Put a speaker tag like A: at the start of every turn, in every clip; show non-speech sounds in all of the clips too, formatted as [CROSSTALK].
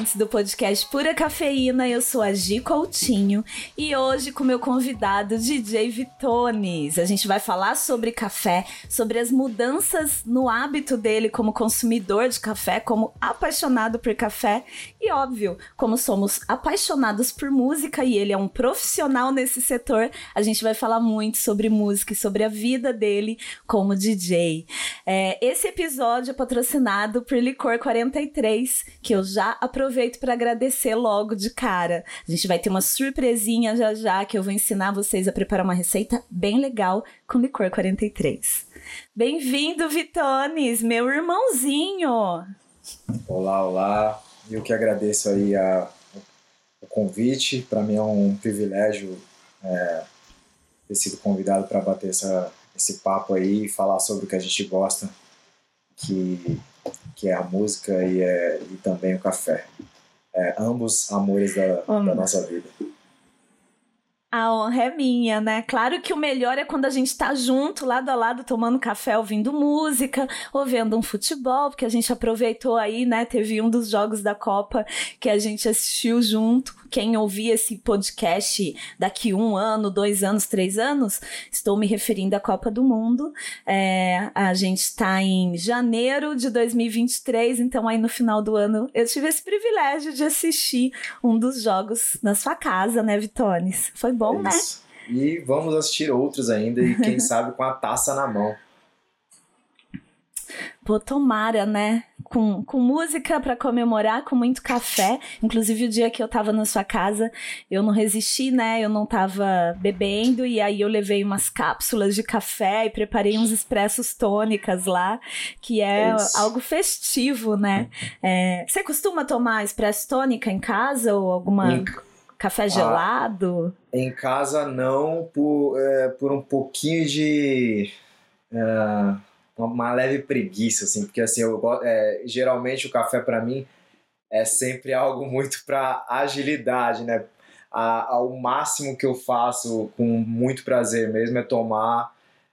A: ouvintes do podcast Pura Cafeína. Eu sou a Gi Coutinho e hoje com meu convidado DJ Vitones. A gente vai falar sobre café, sobre as mudanças no hábito dele como consumidor de café, como apaixonado por café e óbvio, como somos apaixonados por música e ele é um profissional nesse setor, a gente vai falar muito sobre música e sobre a vida dele como DJ. É, esse episódio é patrocinado por Licor 43, que eu já aproveito para agradecer logo de cara. A gente vai ter uma surpresinha já já que eu vou ensinar vocês a preparar uma receita bem legal com licor 43. Bem-vindo, Vitones, meu irmãozinho.
B: Olá, olá. Eu que agradeço aí a, o convite. Para mim é um privilégio é, ter sido convidado para bater essa, esse papo aí e falar sobre o que a gente gosta, que que é a música e, é, e também o café. É, ambos amores da, da nossa vida.
A: A honra é minha, né? Claro que o melhor é quando a gente tá junto, lado a lado, tomando café, ouvindo música, ou vendo um futebol, porque a gente aproveitou aí, né? Teve um dos jogos da Copa que a gente assistiu junto. Quem ouvir esse podcast daqui um ano, dois anos, três anos, estou me referindo à Copa do Mundo. É, a gente está em janeiro de 2023, então aí no final do ano eu tive esse privilégio de assistir um dos jogos na sua casa, né, Vitones? Foi bom, é né?
B: E vamos assistir outros ainda, e quem [LAUGHS] sabe com a taça na mão.
A: Pô, tomara, né? Com, com música para comemorar, com muito café. Inclusive, o dia que eu tava na sua casa, eu não resisti, né? Eu não tava bebendo, e aí eu levei umas cápsulas de café e preparei uns expressos tônicas lá, que é Isso. algo festivo, né? É, você costuma tomar expresso tônica em casa ou alguma. Em Café ah, gelado?
B: Ah, em casa não, por, é, por um pouquinho de. É, uma leve preguiça, assim, porque assim, eu, é, geralmente o café para mim é sempre algo muito para agilidade, né? A, ao máximo que eu faço com muito prazer mesmo é tomar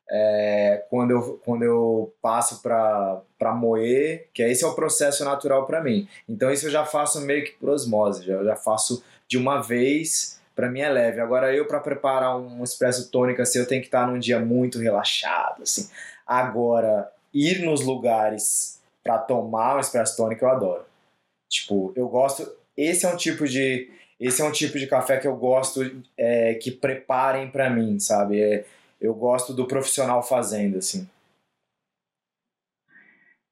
B: é, quando, eu, quando eu passo para moer, que esse é o processo natural para mim. Então isso eu já faço meio que por osmose, já, eu já faço de uma vez, para mim é leve. Agora eu para preparar um espresso tônico assim, eu tenho que estar num dia muito relaxado, assim. Agora ir nos lugares para tomar um espresso tônico eu adoro. Tipo, eu gosto, esse é um tipo de esse é um tipo de café que eu gosto é, que preparem para mim, sabe? É, eu gosto do profissional fazendo, assim.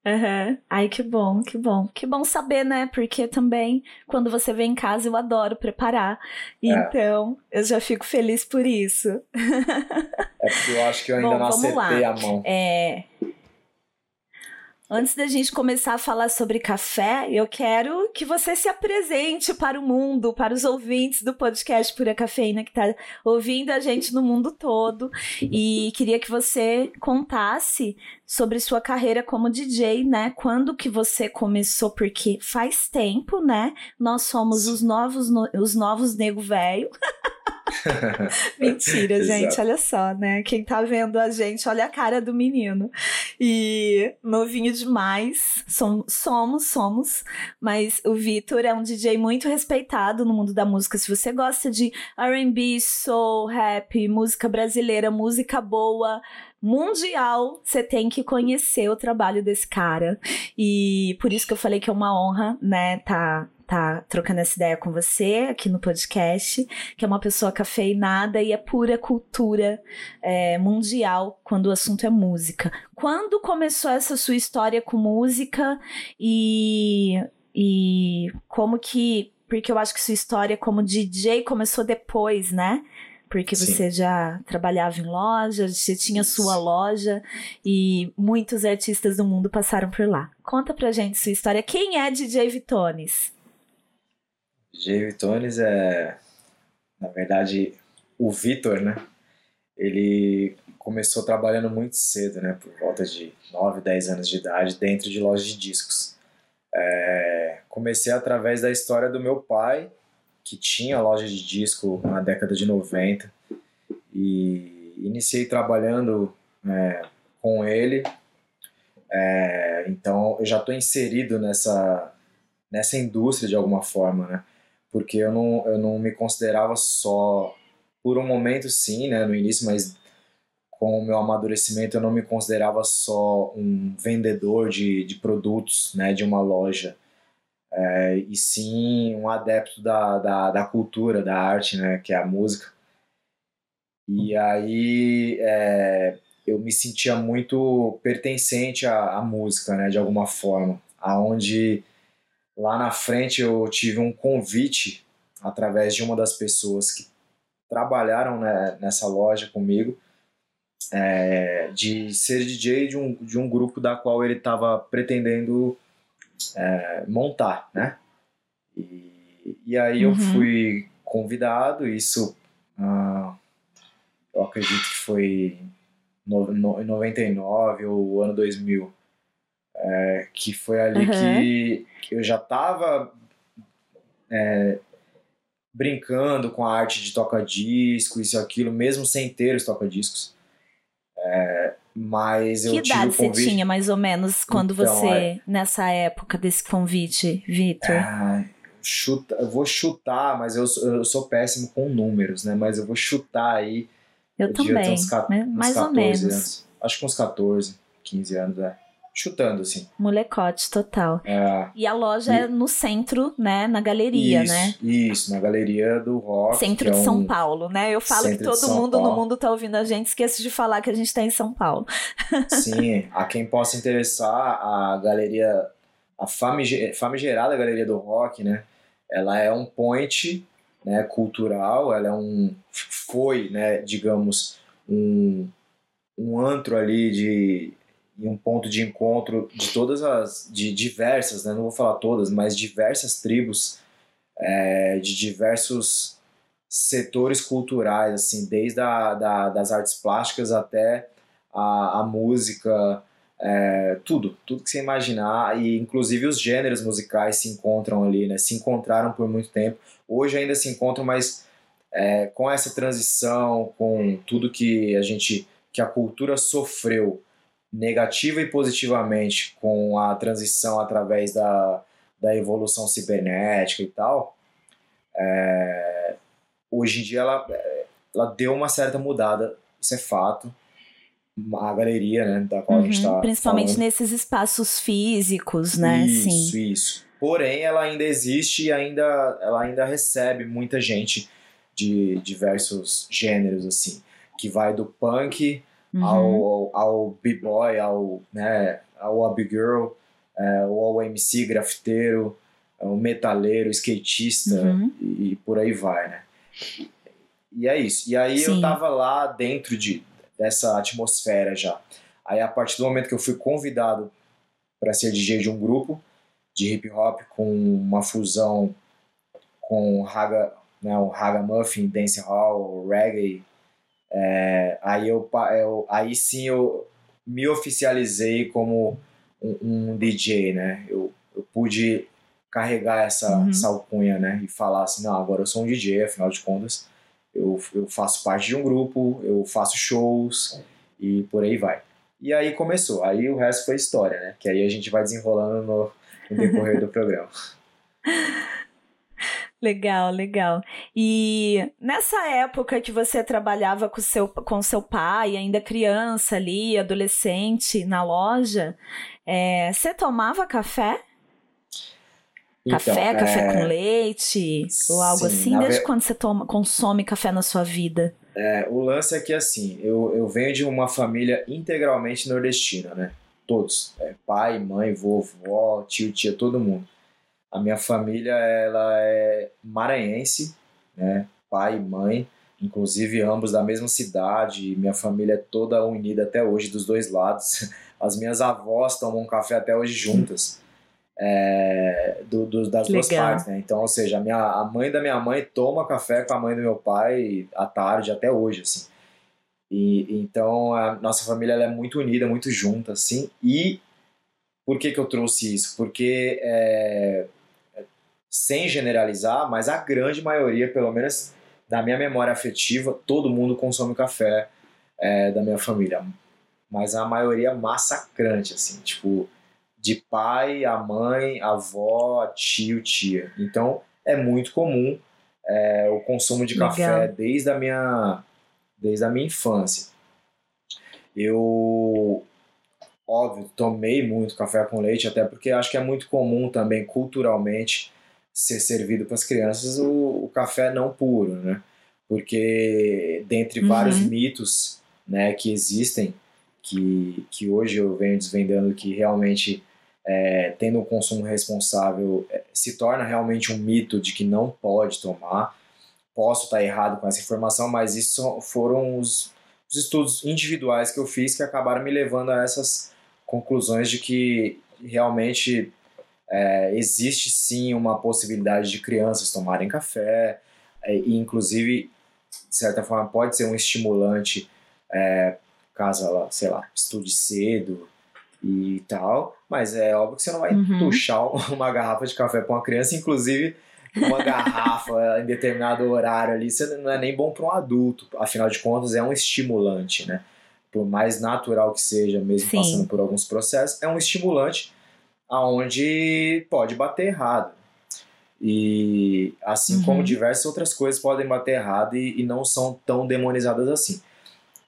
A: Uhum. Ai, que bom, que bom. Que bom saber, né? Porque também, quando você vem em casa, eu adoro preparar. É. Então, eu já fico feliz por isso.
B: É porque eu acho que eu ainda bom, não acertei lá. a mão.
A: É. Antes da gente começar a falar sobre café, eu quero que você se apresente para o mundo, para os ouvintes do podcast Pura Cafeína que está ouvindo a gente no mundo todo. E queria que você contasse sobre sua carreira como DJ, né? Quando que você começou? Porque faz tempo, né? Nós somos os novos, os novos nego velho. [LAUGHS] [LAUGHS] Mentira, gente, olha só, né? Quem tá vendo a gente, olha a cara do menino. E novinho demais, somos, somos, somos. Mas o Vitor é um DJ muito respeitado no mundo da música. Se você gosta de RB, soul, rap, música brasileira, música boa, mundial, você tem que conhecer o trabalho desse cara. E por isso que eu falei que é uma honra, né, tá tá trocando essa ideia com você aqui no podcast, que é uma pessoa cafeinada e é pura cultura é, mundial quando o assunto é música. Quando começou essa sua história com música e, e como que. Porque eu acho que sua história como DJ começou depois, né? porque Sim. você já trabalhava em loja, você tinha sua loja e muitos artistas do mundo passaram por lá. Conta pra gente sua história. Quem é DJ Vitones?
B: DJ Vitones é, na verdade, o Vitor, né? Ele começou trabalhando muito cedo, né? Por volta de 9, 10 anos de idade, dentro de lojas de discos. É, comecei através da história do meu pai, que tinha loja de disco na década de 90, e iniciei trabalhando é, com ele. É, então eu já estou inserido nessa nessa indústria de alguma forma, né? Porque eu não, eu não me considerava só, por um momento sim, né, no início, mas com o meu amadurecimento eu não me considerava só um vendedor de, de produtos, né, de uma loja, é, e sim um adepto da, da, da cultura, da arte, né, que é a música. E aí é, eu me sentia muito pertencente à, à música, né, de alguma forma, aonde lá na frente eu tive um convite através de uma das pessoas que trabalharam né, nessa loja comigo é, de ser DJ de um, de um grupo da qual ele estava pretendendo é, montar, né? E, e aí uhum. eu fui convidado, isso ah, eu acredito que foi no, no, em 99 ou ano 2000, é, que foi ali uhum. que, que, eu já estava é, brincando com a arte de toca-disco, isso e aquilo, mesmo sem ter os toca-discos. É, mas eu
A: que idade você tinha, mais ou menos, quando então, você, é... nessa época desse convite, Vitor?
B: Ah, chuta, eu vou chutar, mas eu, eu sou péssimo com números, né? Mas eu vou chutar aí.
A: Eu, também, uns, uns mais ou menos.
B: Anos. Acho que uns 14, 15 anos, é chutando, assim.
A: Molecote, total.
B: É.
A: E a loja e... é no centro, né? Na galeria,
B: isso,
A: né?
B: Isso, na galeria do rock.
A: Centro de é São Paulo, né? Eu falo que todo mundo Paulo. no mundo tá ouvindo a gente, esqueço de falar que a gente tá em São Paulo. [LAUGHS]
B: Sim, a quem possa interessar, a galeria, a famigerada Galeria do Rock, né? Ela é um point né, cultural, ela é um. Foi, né, digamos, um, um antro ali de e um ponto de encontro de todas as, de diversas, né, não vou falar todas, mas diversas tribos é, de diversos setores culturais, assim, desde a, da, das artes plásticas até a, a música, é, tudo, tudo que você imaginar, e inclusive os gêneros musicais se encontram ali, né, se encontraram por muito tempo, hoje ainda se encontram, mas é, com essa transição, com tudo que a gente, que a cultura sofreu negativa e positivamente com a transição através da, da evolução cibernética e tal, é, hoje em dia ela, ela deu uma certa mudada, isso é fato. A galeria, né, da qual uhum, a gente está
A: uhum, Principalmente
B: falando.
A: nesses espaços físicos, né?
B: Isso,
A: Sim.
B: isso. Porém, ela ainda existe e ainda, ela ainda recebe muita gente de diversos gêneros, assim, que vai do punk uhum. ao, ao b-boy, ao, né, ao ab-girl, é, ou ao MC grafiteiro, ao metaleiro, skatista uhum. e, e, por aí vai, né? E é isso. E aí Sim. eu tava lá dentro de, dessa atmosfera já. Aí a partir do momento que eu fui convidado para ser DJ de um grupo de hip hop com uma fusão com raga, né, o raga muffin, dancehall, reggae, é, aí, eu, eu, aí sim eu me oficializei como um, um DJ, né? Eu, eu pude carregar essa, uhum. essa alcunha, né? E falar assim, não, agora eu sou um DJ, afinal de contas, eu, eu faço parte de um grupo, eu faço shows e por aí vai. E aí começou, aí o resto foi história, né? Que aí a gente vai desenrolando no, no decorrer do [LAUGHS] programa. [LAUGHS]
A: Legal, legal. E nessa época que você trabalhava com seu, com seu pai, ainda criança ali, adolescente, na loja, é, você tomava café? Então, café, é... café com leite ou algo Sim, assim? Desde ve... quando você toma, consome café na sua vida?
B: É, o lance é que assim, eu, eu venho de uma família integralmente nordestina, né? Todos. É, pai, mãe, vovó, tio, tia, todo mundo. A minha família ela é maranhense, né? Pai e mãe, inclusive ambos da mesma cidade. Minha família é toda unida até hoje dos dois lados. [LAUGHS] As minhas avós tomam café até hoje juntas. É, do, do, das duas partes, né? Então, ou seja, a, minha, a mãe da minha mãe toma café com a mãe do meu pai à tarde até hoje, assim. E, então, a nossa família é muito unida, muito junta, assim. E por que, que eu trouxe isso? Porque é, sem generalizar, mas a grande maioria, pelo menos da minha memória afetiva, todo mundo consome café é, da minha família. Mas a maioria massacrante, assim, tipo, de pai, a mãe, a avó, tio, tia. Então é muito comum é, o consumo de Legal. café desde a minha desde a minha infância. Eu óbvio, tomei muito café com leite, até porque acho que é muito comum também culturalmente ser servido para as crianças o, o, café não puro, né? Porque dentre uhum. vários mitos, né, que existem, que, que hoje eu venho desvendando que realmente é, tendo um consumo responsável é, se torna realmente um mito de que não pode tomar. Posso estar errado com essa informação, mas isso foram os, os estudos individuais que eu fiz que acabaram me levando a essas conclusões de que realmente é, existe sim uma possibilidade de crianças tomarem café, é, e inclusive, de certa forma, pode ser um estimulante é, caso ela, sei lá, estude cedo e tal, mas é óbvio que você não vai uhum. puxar [LAUGHS] uma garrafa de café para uma criança, inclusive uma garrafa em determinado horário ali, você não é nem bom para um adulto, afinal de contas é um estimulante, né? por mais natural que seja, mesmo Sim. passando por alguns processos, é um estimulante aonde pode bater errado. E assim uhum. como diversas outras coisas podem bater errado e, e, não são tão demonizadas assim.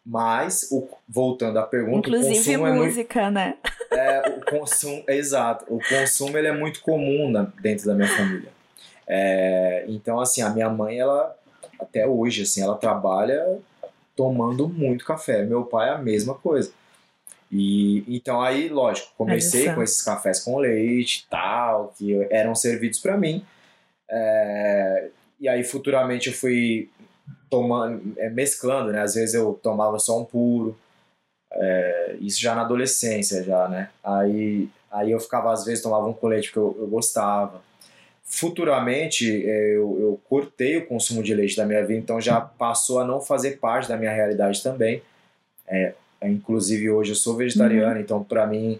B: Mas, o, voltando à pergunta,
A: Inclusive
B: o
A: consumo música,
B: é muito,
A: né?
B: É, o consumo, [LAUGHS] exato. O consumo ele é muito comum na, dentro da minha família. É, então, assim, a minha mãe, ela até hoje, assim, ela trabalha tomando muito café. Meu pai é a mesma coisa. E então aí, lógico, comecei com esses cafés com leite e tal, que eram servidos para mim. É, e aí futuramente eu fui tomando, é, mesclando, né? Às vezes eu tomava só um puro. É, isso já na adolescência, já, né? Aí, aí eu ficava, às vezes, tomava um colete que eu, eu gostava futuramente é, eu, eu, cortei o consumo de leite da minha vida, então já passou a não fazer parte da minha realidade também. É, é inclusive hoje eu sou vegetariano, uhum. então para mim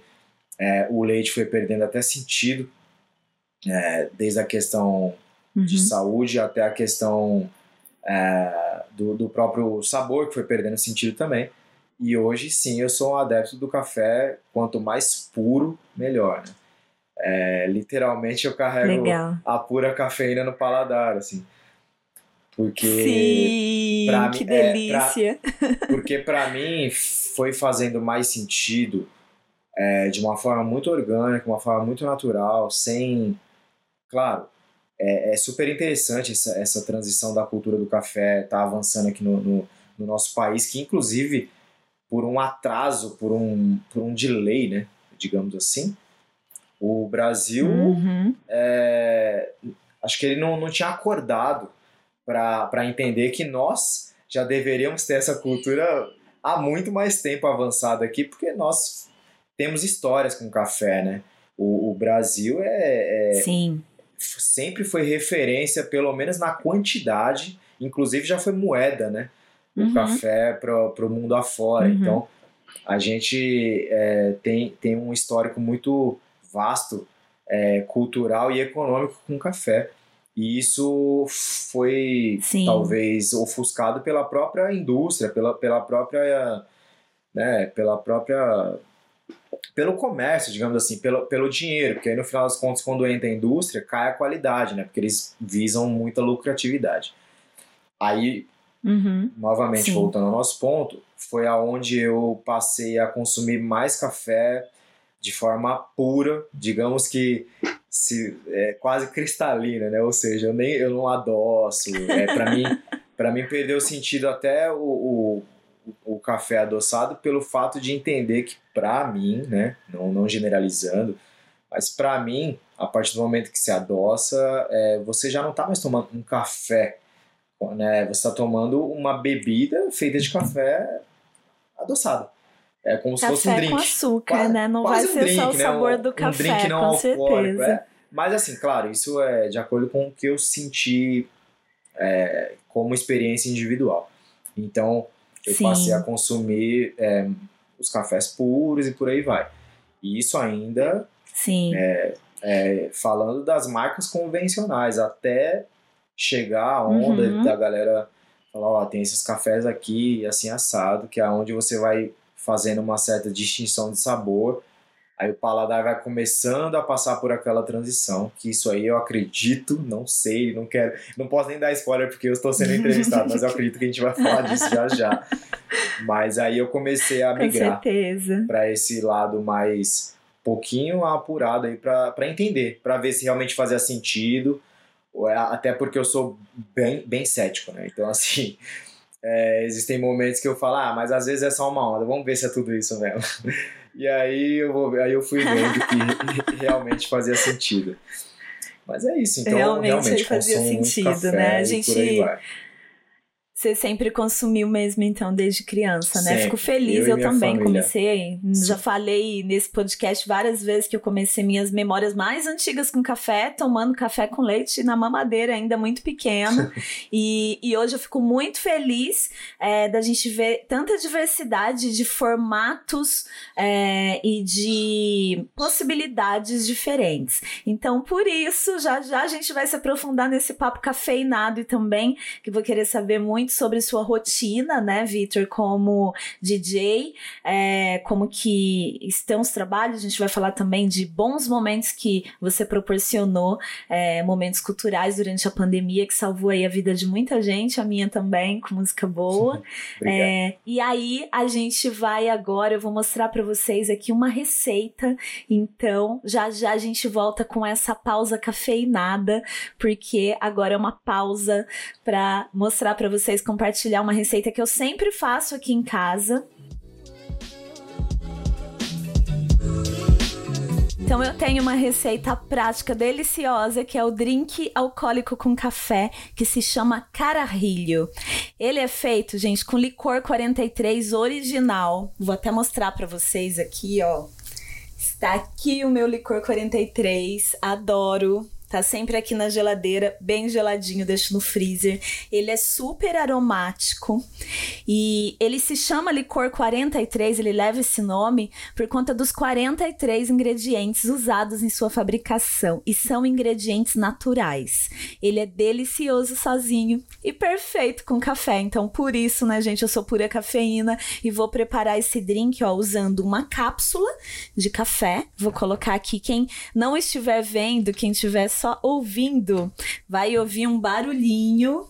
B: é, o leite foi perdendo até sentido, é, desde a questão uhum. de saúde até a questão é, do, do próprio sabor que foi perdendo sentido também. E hoje sim eu sou um adepto do café, quanto mais puro, melhor. Né? É, literalmente eu carrego Legal. a pura cafeína no paladar, assim. Porque.
A: Sim, pra que mim, delícia!
B: É, pra, [LAUGHS] porque para mim foi fazendo mais sentido é, de uma forma muito orgânica, uma forma muito natural, sem. Claro, é, é super interessante essa, essa transição da cultura do café, tá avançando aqui no, no, no nosso país, que inclusive por um atraso, por um, por um delay, né, digamos assim, o Brasil, uhum. é, acho que ele não, não tinha acordado para entender que nós já deveríamos ter essa cultura há muito mais tempo avançada aqui, porque nós temos histórias com café, né? O, o Brasil é, é
A: Sim.
B: sempre foi referência, pelo menos na quantidade, inclusive já foi moeda, né? O uhum. café para o mundo afora. Uhum. Então, a gente é, tem, tem um histórico muito vasto é, cultural e econômico com café. E isso foi Sim. talvez ofuscado pela própria indústria, pela, pela própria. Né, pela própria. pelo comércio, digamos assim, pelo, pelo dinheiro, porque aí no final das contas, quando entra a indústria, cai a qualidade, né? Porque eles visam muita lucratividade. Aí, uhum. novamente, Sim. voltando ao nosso ponto, foi aonde eu passei a consumir mais café de forma pura, digamos que se, é, quase cristalina, né? Ou seja, eu, nem, eu não adoço. É, para mim, [LAUGHS] para mim perdeu sentido até o, o, o, café adoçado pelo fato de entender que para mim, né? Não, não generalizando, mas para mim, a partir do momento que se adoça, é, você já não está mais tomando um café, né? Você está tomando uma bebida feita de café adoçado. É como
A: café
B: se fosse um drink.
A: com açúcar, quase, né? Não vai um ser drink, só o né? sabor do café, um drink não com certeza. É.
B: Mas assim, claro, isso é de acordo com o que eu senti é, como experiência individual. Então, eu Sim. passei a consumir é, os cafés puros e por aí vai. E isso ainda
A: Sim.
B: É, é, falando das marcas convencionais, até chegar a onda uhum. da galera falar, ó, tem esses cafés aqui, assim, assado, que é onde você vai fazendo uma certa distinção de sabor
C: Aí o paladar vai começando a passar por aquela transição, que isso aí eu acredito, não sei, não quero, não posso nem dar spoiler porque eu estou sendo entrevistado, mas eu acredito que a gente vai falar disso já já. Mas aí eu comecei a migrar para esse lado mais pouquinho apurado aí para entender, para ver se realmente fazia sentido, é, até porque eu sou bem, bem cético, né? Então assim, é, existem momentos que eu falo, ah, mas às vezes é só uma onda, vamos ver se é tudo isso mesmo. [LAUGHS] E aí eu, vou, aí eu fui vendo que [LAUGHS] realmente fazia sentido. Mas é isso, então realmente, realmente fazia sentido, né? A gente
A: você sempre consumiu mesmo, então, desde criança, né? Sempre. Fico feliz, eu, eu também família. comecei. Sim. Já falei nesse podcast várias vezes que eu comecei minhas memórias mais antigas com café, tomando café com leite na mamadeira, ainda muito pequeno. [LAUGHS] e, e hoje eu fico muito feliz é, da gente ver tanta diversidade de formatos é, e de possibilidades diferentes. Então, por isso, já já a gente vai se aprofundar nesse papo cafeinado e também, que vou querer saber muito muito sobre sua rotina, né, Vitor, como DJ, é, como que estão os trabalhos. A gente vai falar também de bons momentos que você proporcionou, é, momentos culturais durante a pandemia que salvou aí a vida de muita gente, a minha também, com música boa. [LAUGHS] é, e aí a gente vai agora, eu vou mostrar para vocês aqui uma receita. Então, já já a gente volta com essa pausa cafeinada, porque agora é uma pausa para mostrar para vocês vocês compartilhar uma receita que eu sempre faço aqui em casa. Então eu tenho uma receita prática deliciosa que é o drink alcoólico com café que se chama cararrilho. Ele é feito, gente, com licor 43 original. Vou até mostrar para vocês aqui, ó. Está aqui o meu licor 43, adoro. Tá sempre aqui na geladeira, bem geladinho, deixo no freezer. Ele é super aromático e ele se chama licor 43, ele leva esse nome por conta dos 43 ingredientes usados em sua fabricação e são ingredientes naturais. Ele é delicioso sozinho e perfeito com café. Então, por isso, né, gente, eu sou pura cafeína e vou preparar esse drink, ó, usando uma cápsula de café. Vou colocar aqui quem não estiver vendo, quem estiver só ouvindo, vai ouvir um barulhinho.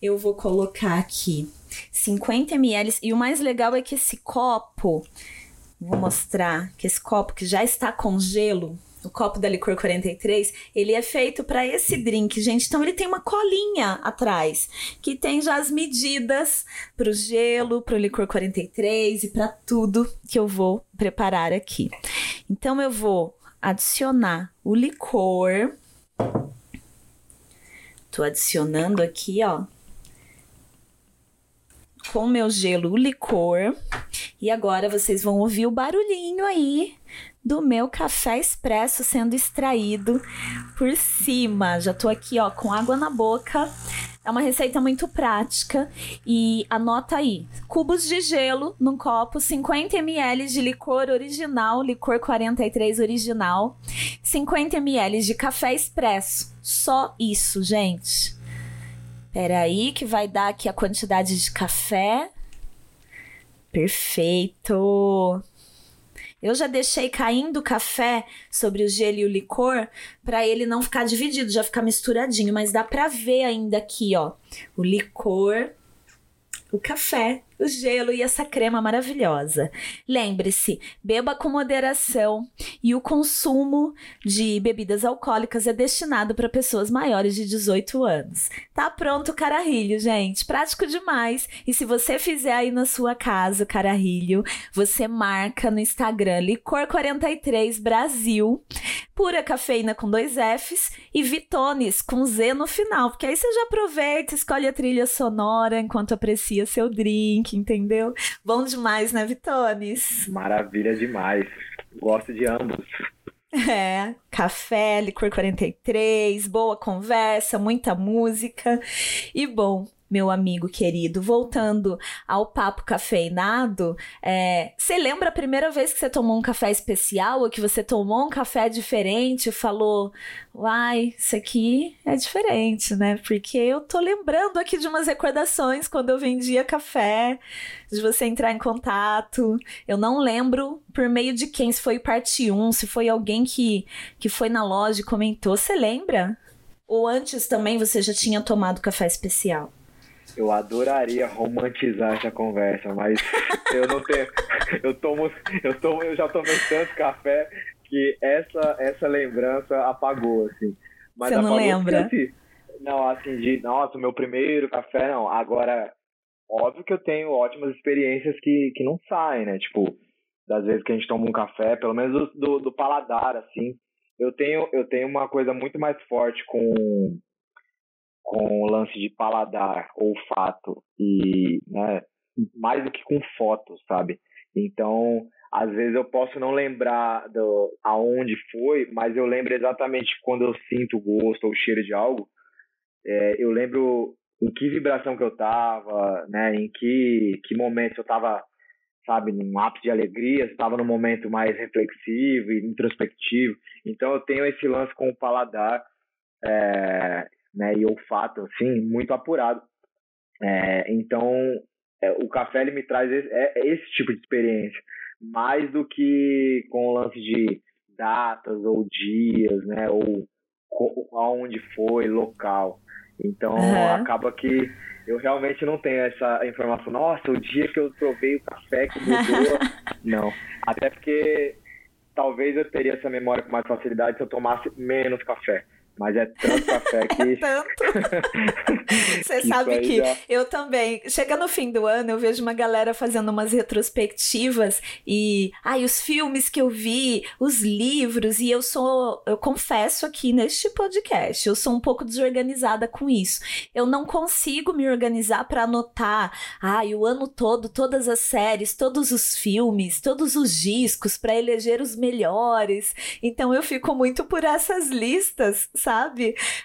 A: Eu vou colocar aqui 50 ml. E o mais legal é que esse copo, vou mostrar que esse copo que já está com gelo, o copo da Licor 43, ele é feito para esse drink, gente. Então ele tem uma colinha atrás que tem já as medidas para o gelo, para o Licor 43 e para tudo que eu vou preparar aqui. Então eu vou adicionar o licor Tô adicionando aqui, ó, com meu gelo o licor. E agora vocês vão ouvir o barulhinho aí do meu café expresso sendo extraído por cima. Já tô aqui, ó, com água na boca. É uma receita muito prática e anota aí: cubos de gelo num copo, 50 ml de licor original, licor 43 original, 50 ml de café expresso. Só isso, gente. Pera aí que vai dar aqui a quantidade de café. Perfeito. Eu já deixei caindo café sobre o gelo e o licor para ele não ficar dividido, já ficar misturadinho, mas dá para ver ainda aqui, ó, o licor, o café o gelo e essa crema maravilhosa. Lembre-se, beba com moderação e o consumo de bebidas alcoólicas é destinado para pessoas maiores de 18 anos. Tá pronto o cararrilho, gente. Prático demais. E se você fizer aí na sua casa o cararrilho, você marca no Instagram Licor43 Brasil, pura cafeína com dois Fs e Vitones com Z no final, porque aí você já aproveita, escolhe a trilha sonora enquanto aprecia seu drink entendeu? Bom demais, né, Vitones?
B: Maravilha demais. Gosto de ambos.
A: É, café, licor 43, boa conversa, muita música. E bom, meu amigo querido, voltando ao papo cafeinado, é, você lembra a primeira vez que você tomou um café especial ou que você tomou um café diferente e falou, uai, isso aqui é diferente, né? Porque eu tô lembrando aqui de umas recordações quando eu vendia café, de você entrar em contato. Eu não lembro por meio de quem, se foi parte 1, se foi alguém que, que foi na loja e comentou. Você lembra? Ou antes também você já tinha tomado café especial?
B: Eu adoraria romantizar essa conversa, mas [LAUGHS] eu não tenho. Eu tomo, eu tomo, eu já tomei tanto café que essa essa lembrança apagou assim.
A: Mas Você não lembra?
B: Assim, não, assim de, nossa, o meu primeiro café não. Agora, óbvio que eu tenho ótimas experiências que que não saem, né? Tipo, das vezes que a gente toma um café, pelo menos do, do paladar assim. Eu tenho eu tenho uma coisa muito mais forte com com o lance de paladar, olfato e, né, mais do que com fotos, sabe? Então, às vezes eu posso não lembrar do, aonde foi, mas eu lembro exatamente quando eu sinto o gosto ou o cheiro de algo. É, eu lembro em que vibração que eu tava, né? Em que, que momento eu tava, sabe, num ápice de alegria, se tava num momento mais reflexivo e introspectivo. Então eu tenho esse lance com o paladar é, né, e olfato, assim, muito apurado. É, então, é, o café ele me traz esse, é, é, esse tipo de experiência, mais do que com o lance de datas ou dias, né, ou aonde foi, local. Então, uhum. acaba que eu realmente não tenho essa informação. Nossa, o dia que eu provei o café que mudou. [LAUGHS] não. Até porque talvez eu teria essa memória com mais facilidade se eu tomasse menos café. Mas é tanto café [LAUGHS] que.
A: É tanto. [LAUGHS] Você sabe que já... eu também. Chega no fim do ano, eu vejo uma galera fazendo umas retrospectivas e. Ai, os filmes que eu vi, os livros, e eu sou. Eu confesso aqui neste podcast, eu sou um pouco desorganizada com isso. Eu não consigo me organizar para anotar. Ai, o ano todo, todas as séries, todos os filmes, todos os discos, para eleger os melhores. Então eu fico muito por essas listas, sabe?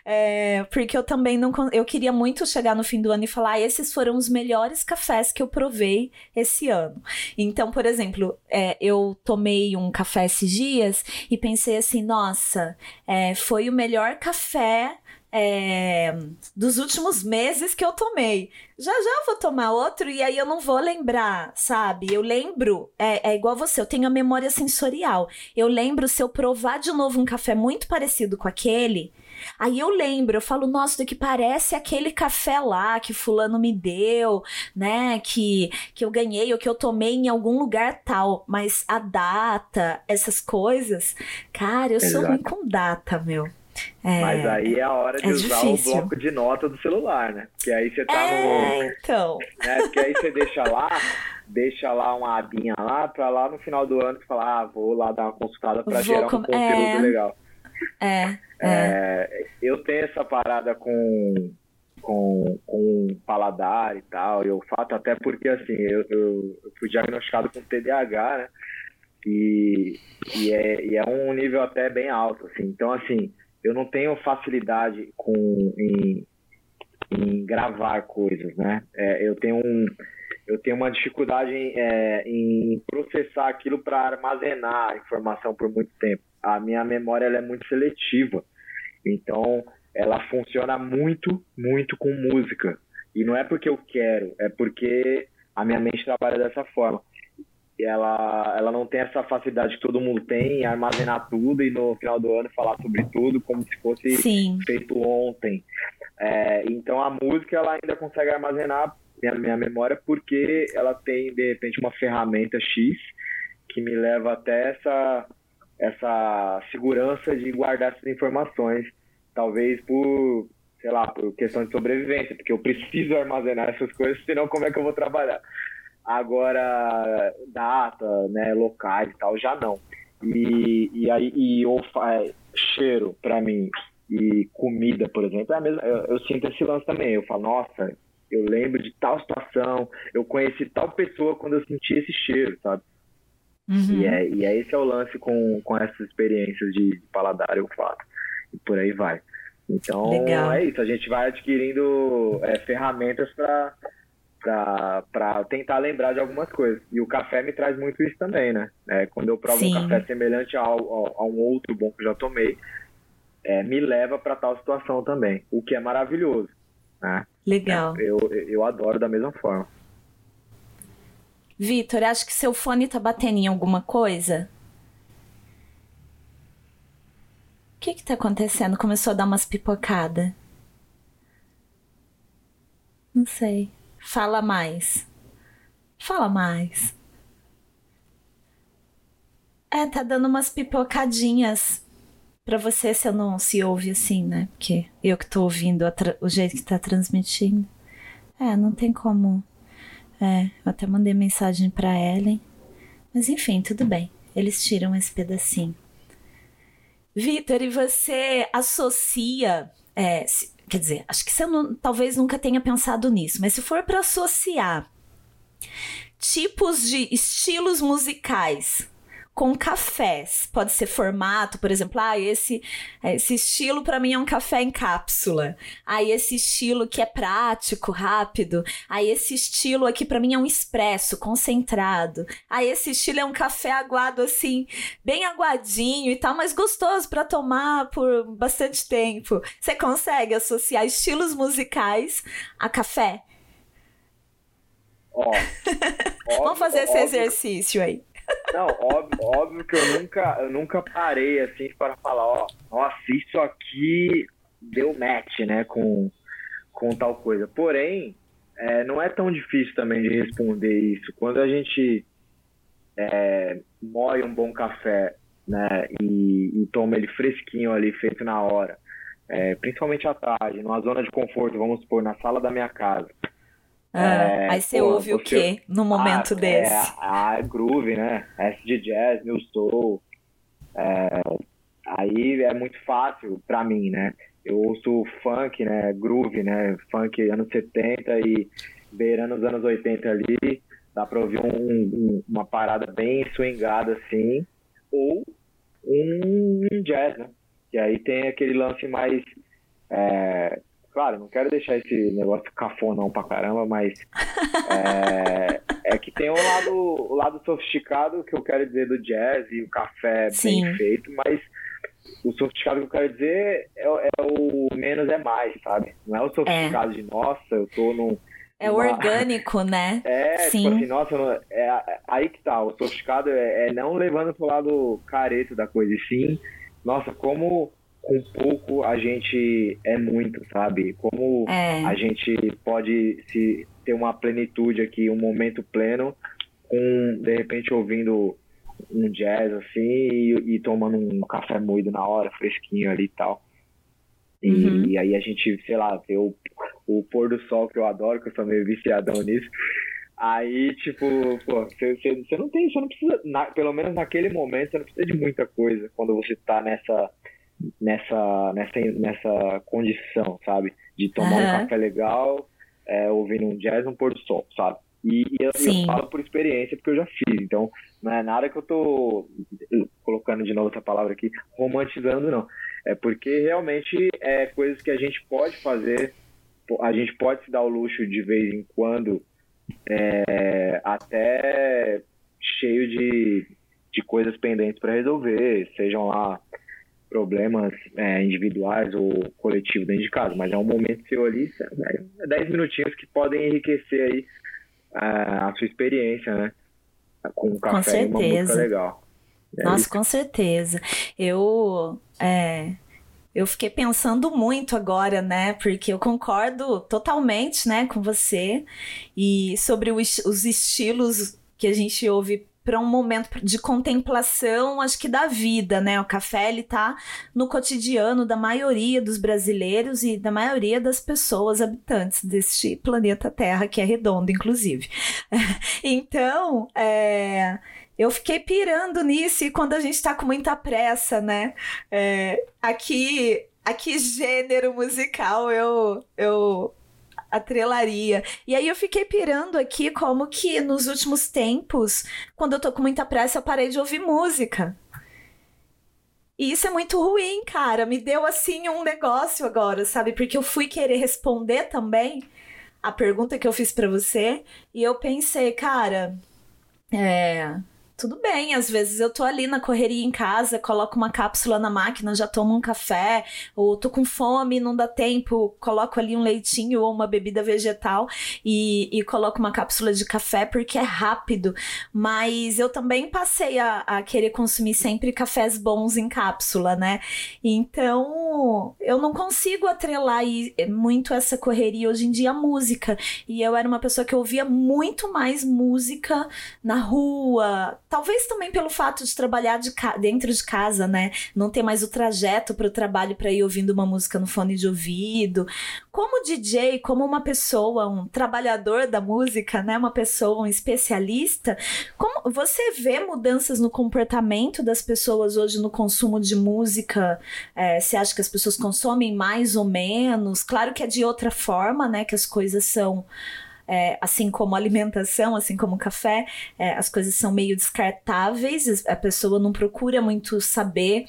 A: É, porque eu também não. Eu queria muito chegar no fim do ano e falar: ah, esses foram os melhores cafés que eu provei esse ano. Então, por exemplo, é, eu tomei um café esses dias e pensei assim: nossa, é, foi o melhor café é, dos últimos meses que eu tomei. Já já vou tomar outro e aí eu não vou lembrar, sabe? Eu lembro, é, é igual você, eu tenho a memória sensorial. Eu lembro se eu provar de novo um café muito parecido com aquele. Aí eu lembro, eu falo, nossa, do que parece aquele café lá que fulano me deu, né? Que, que eu ganhei ou que eu tomei em algum lugar tal. Mas a data, essas coisas, cara, eu Exato. sou ruim com data, meu.
B: É, Mas aí é a hora de é usar difícil. o bloco de nota do celular, né? Porque aí você tá
A: é,
B: no.
A: Então.
B: Né? Porque aí você deixa lá, deixa lá uma abinha lá, pra lá no final do ano você falar, ah, vou lá dar uma consultada pra vou gerar um com... conteúdo é... legal.
A: É, é,
B: é. Eu tenho essa parada com, com, com paladar e tal, e olfato, até porque assim, eu, eu, eu fui diagnosticado com TDAH, né? E, e, é, e é um nível até bem alto, assim. Então, assim, eu não tenho facilidade com em, em gravar coisas, né? É, eu tenho um eu tenho uma dificuldade em, é, em processar aquilo para armazenar a informação por muito tempo. A minha memória é muito seletiva, então ela funciona muito, muito com música. E não é porque eu quero, é porque a minha mente trabalha dessa forma ela, ela não tem essa facilidade que todo mundo tem em armazenar tudo e no final do ano falar sobre tudo como se fosse
A: Sim.
B: feito ontem. É, então a música ela ainda consegue armazenar minha, minha memória porque ela tem de repente uma ferramenta X que me leva até essa, essa segurança de guardar essas informações, talvez por sei lá, por questão de sobrevivência, porque eu preciso armazenar essas coisas, senão como é que eu vou trabalhar? Agora, data, né, locais e tal, já não. E, e aí, e é, cheiro, para mim, e comida, por exemplo, é a mesma, eu, eu, sinto esse lance também. Eu falo, nossa, eu lembro de tal situação, eu conheci tal pessoa quando eu senti esse cheiro, sabe? Uhum. E, é, e é esse é o lance com, com essas experiências de paladar e olfato. E por aí vai. Então Legal. é isso, a gente vai adquirindo é, ferramentas para para tentar lembrar de algumas coisas. E o café me traz muito isso também, né? É, quando eu provo Sim. um café semelhante ao, ao, a um outro bom que eu já tomei, é, me leva para tal situação também, o que é maravilhoso. Né?
A: Legal.
B: É, eu, eu adoro da mesma forma.
A: Vitor, acho que seu fone tá batendo em alguma coisa? O que que tá acontecendo? Começou a dar umas pipocadas. Não sei. Fala mais. Fala mais. É, tá dando umas pipocadinhas. Pra você, se eu não se ouve assim, né? Porque eu que tô ouvindo o jeito que tá transmitindo. É, não tem como é, eu até mandei mensagem para Ellen. Mas enfim, tudo bem. Eles tiram esse pedacinho. Vitor, e você associa. É, se, quer dizer, acho que você não, talvez nunca tenha pensado nisso, mas se for para associar tipos de estilos musicais com cafés. Pode ser formato, por exemplo, ah, esse, esse estilo para mim é um café em cápsula. Aí ah, esse estilo que é prático, rápido. Aí ah, esse estilo aqui para mim é um expresso, concentrado. Aí ah, esse estilo é um café aguado assim, bem aguadinho e tal, mas gostoso para tomar por bastante tempo. Você consegue associar estilos musicais a café? [LAUGHS] Vamos fazer esse exercício aí.
B: Não, óbvio, óbvio que eu nunca, eu nunca parei assim para falar, ó, nossa, isso aqui deu match, né, com, com tal coisa. Porém, é, não é tão difícil também de responder isso. Quando a gente é, moe um bom café, né, e, e toma ele fresquinho ali, feito na hora, é, principalmente à tarde, numa zona de conforto, vamos supor, na sala da minha casa.
A: Ah, é, aí você pô, ouve o quê no momento ah, desse? É,
B: a groove, né? SD Jazz, New Soul. É, aí é muito fácil para mim, né? Eu ouço funk, né? Groove, né? Funk anos 70 e beirando os anos 80 ali. Dá pra ouvir um, um, uma parada bem swingada assim. Ou um jazz, né? Que aí tem aquele lance mais é, Claro, não quero deixar esse negócio cafonão pra caramba, mas é, [LAUGHS] é, que tem o lado, o lado sofisticado que eu quero dizer do jazz e o café Sim. bem feito, mas o sofisticado que eu quero dizer é, é, o menos é mais, sabe? Não é o sofisticado é. de nossa, eu tô num.
A: É uma... orgânico, né? [LAUGHS]
B: É, tipo Sim. tipo assim, nossa, é, aí que tá. O sofisticado é, é não levando pro lado careto da coisa, e sim, nossa, como com pouco a gente é muito, sabe? Como é. a gente pode se ter uma plenitude aqui, um momento pleno, com de repente ouvindo um jazz assim e, e tomando um café moído na hora, fresquinho ali e tal. E, uhum. e, aí a gente, sei lá, vê o, o pôr do sol que eu adoro, que eu sou meio viciadão nisso. Aí, tipo, pô, você, você não tem, você não precisa, na, pelo menos naquele momento, você não precisa de muita coisa quando você tá nessa nessa, nessa, nessa condição, sabe? De tomar uhum. um café legal, é, ouvindo um jazz no pôr do sol, sabe? E, e eu, eu, falo por experiência, porque eu já fiz. Então, não é nada que eu tô colocando de novo essa palavra aqui, romantizando, não. É porque realmente é coisas que a gente pode fazer, a gente pode se dar o luxo de vez em quando, é, até cheio de, de coisas pendentes para resolver, sejam lá problemas é, individuais ou coletivos dentro de casa, mas é um momento seu ali, é 10 minutinhos que podem enriquecer aí a, a sua experiência, né? Com um café com certeza. legal.
A: É Nossa, isso. com certeza. Eu é, eu fiquei pensando muito agora, né? Porque eu concordo totalmente, né, com você e sobre os, os estilos que a gente ouve para um momento de contemplação, acho que da vida, né? O café ele tá no cotidiano da maioria dos brasileiros e da maioria das pessoas habitantes deste planeta Terra, que é redondo, inclusive. [LAUGHS] então, é, eu fiquei pirando nisso e quando a gente tá com muita pressa, né? É, aqui, aqui gênero musical eu eu atrelaria. E aí eu fiquei pirando aqui como que nos últimos tempos, quando eu tô com muita pressa, eu parei de ouvir música. E isso é muito ruim, cara. Me deu assim um negócio agora, sabe? Porque eu fui querer responder também a pergunta que eu fiz para você e eu pensei, cara, é, tudo bem, às vezes eu tô ali na correria em casa, coloco uma cápsula na máquina, já tomo um café, ou tô com fome, não dá tempo, coloco ali um leitinho ou uma bebida vegetal e, e coloco uma cápsula de café porque é rápido. Mas eu também passei a, a querer consumir sempre cafés bons em cápsula, né? Então eu não consigo atrelar muito essa correria hoje em dia à música. E eu era uma pessoa que ouvia muito mais música na rua Talvez também pelo fato de trabalhar de dentro de casa, né? Não ter mais o trajeto para o trabalho para ir ouvindo uma música no fone de ouvido. Como DJ, como uma pessoa, um trabalhador da música, né? Uma pessoa, um especialista, como você vê mudanças no comportamento das pessoas hoje no consumo de música? É, você acha que as pessoas consomem mais ou menos? Claro que é de outra forma, né? Que as coisas são é, assim como alimentação, assim como café, é, as coisas são meio descartáveis, a pessoa não procura muito saber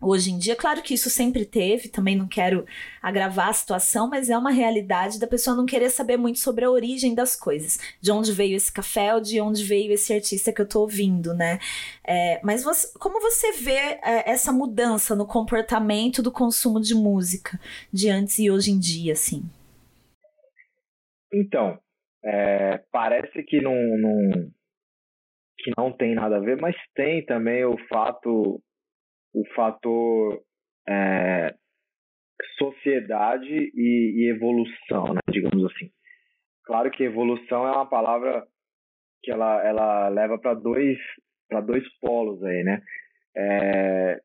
A: hoje em dia. Claro que isso sempre teve, também não quero agravar a situação, mas é uma realidade da pessoa não querer saber muito sobre a origem das coisas, de onde veio esse café ou de onde veio esse artista que eu tô ouvindo, né? É, mas você, como você vê é, essa mudança no comportamento do consumo de música de antes e hoje em dia, assim?
B: Então, é, parece que não, não, que não tem nada a ver, mas tem também o fato, o fator é, sociedade e, e, evolução, né, digamos assim. Claro que evolução é uma palavra que ela, ela leva para dois para dois polos aí, né? É,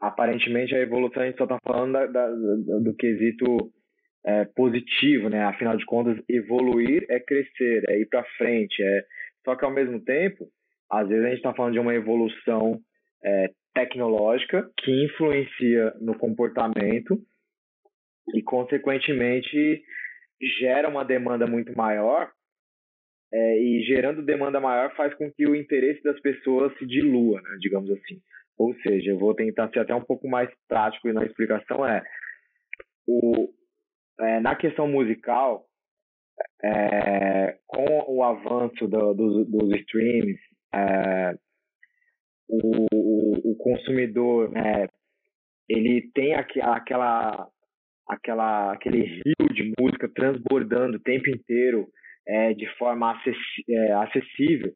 B: aparentemente a evolução a gente só está falando da, da, do, do quesito é, positivo, né? Afinal de contas, evoluir é crescer, é ir para frente. É... Só que ao mesmo tempo, às vezes a gente está falando de uma evolução é, tecnológica que influencia no comportamento e, consequentemente, gera uma demanda muito maior. É, e gerando demanda maior faz com que o interesse das pessoas se dilua, né, digamos assim. Ou seja, eu vou tentar ser até um pouco mais prático na explicação é o, é, na questão musical, é, com o avanço do, do, dos streams, é, o, o, o, consumidor né, ele tem aqu, aquela, aquela, aquele rio de música transbordando o tempo inteiro é, de forma é, acessível.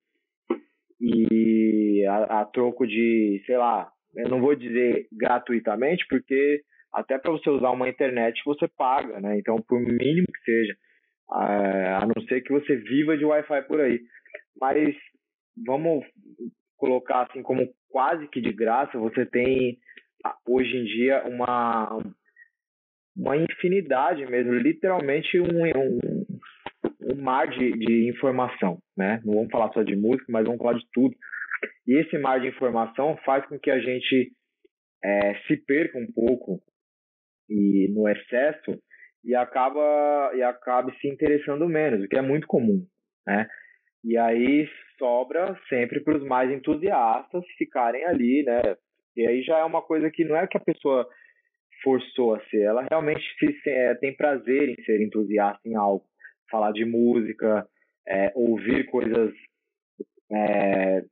B: E a, a troco de, sei lá, eu não vou dizer gratuitamente, porque até para você usar uma internet você paga, né? Então, por mínimo que seja, a não ser que você viva de Wi-Fi por aí. Mas vamos colocar assim como quase que de graça, você tem hoje em dia uma uma infinidade mesmo, literalmente um, um, um mar de, de informação, né? Não vamos falar só de música, mas vamos falar de tudo. E esse mar de informação faz com que a gente é, se perca um pouco e no excesso e acaba e acabe se interessando menos, o que é muito comum, né? E aí sobra sempre para os mais entusiastas ficarem ali, né? E aí já é uma coisa que não é que a pessoa forçou a ser, ela realmente se é, tem prazer em ser entusiasta em algo, falar de música, é, ouvir coisas é,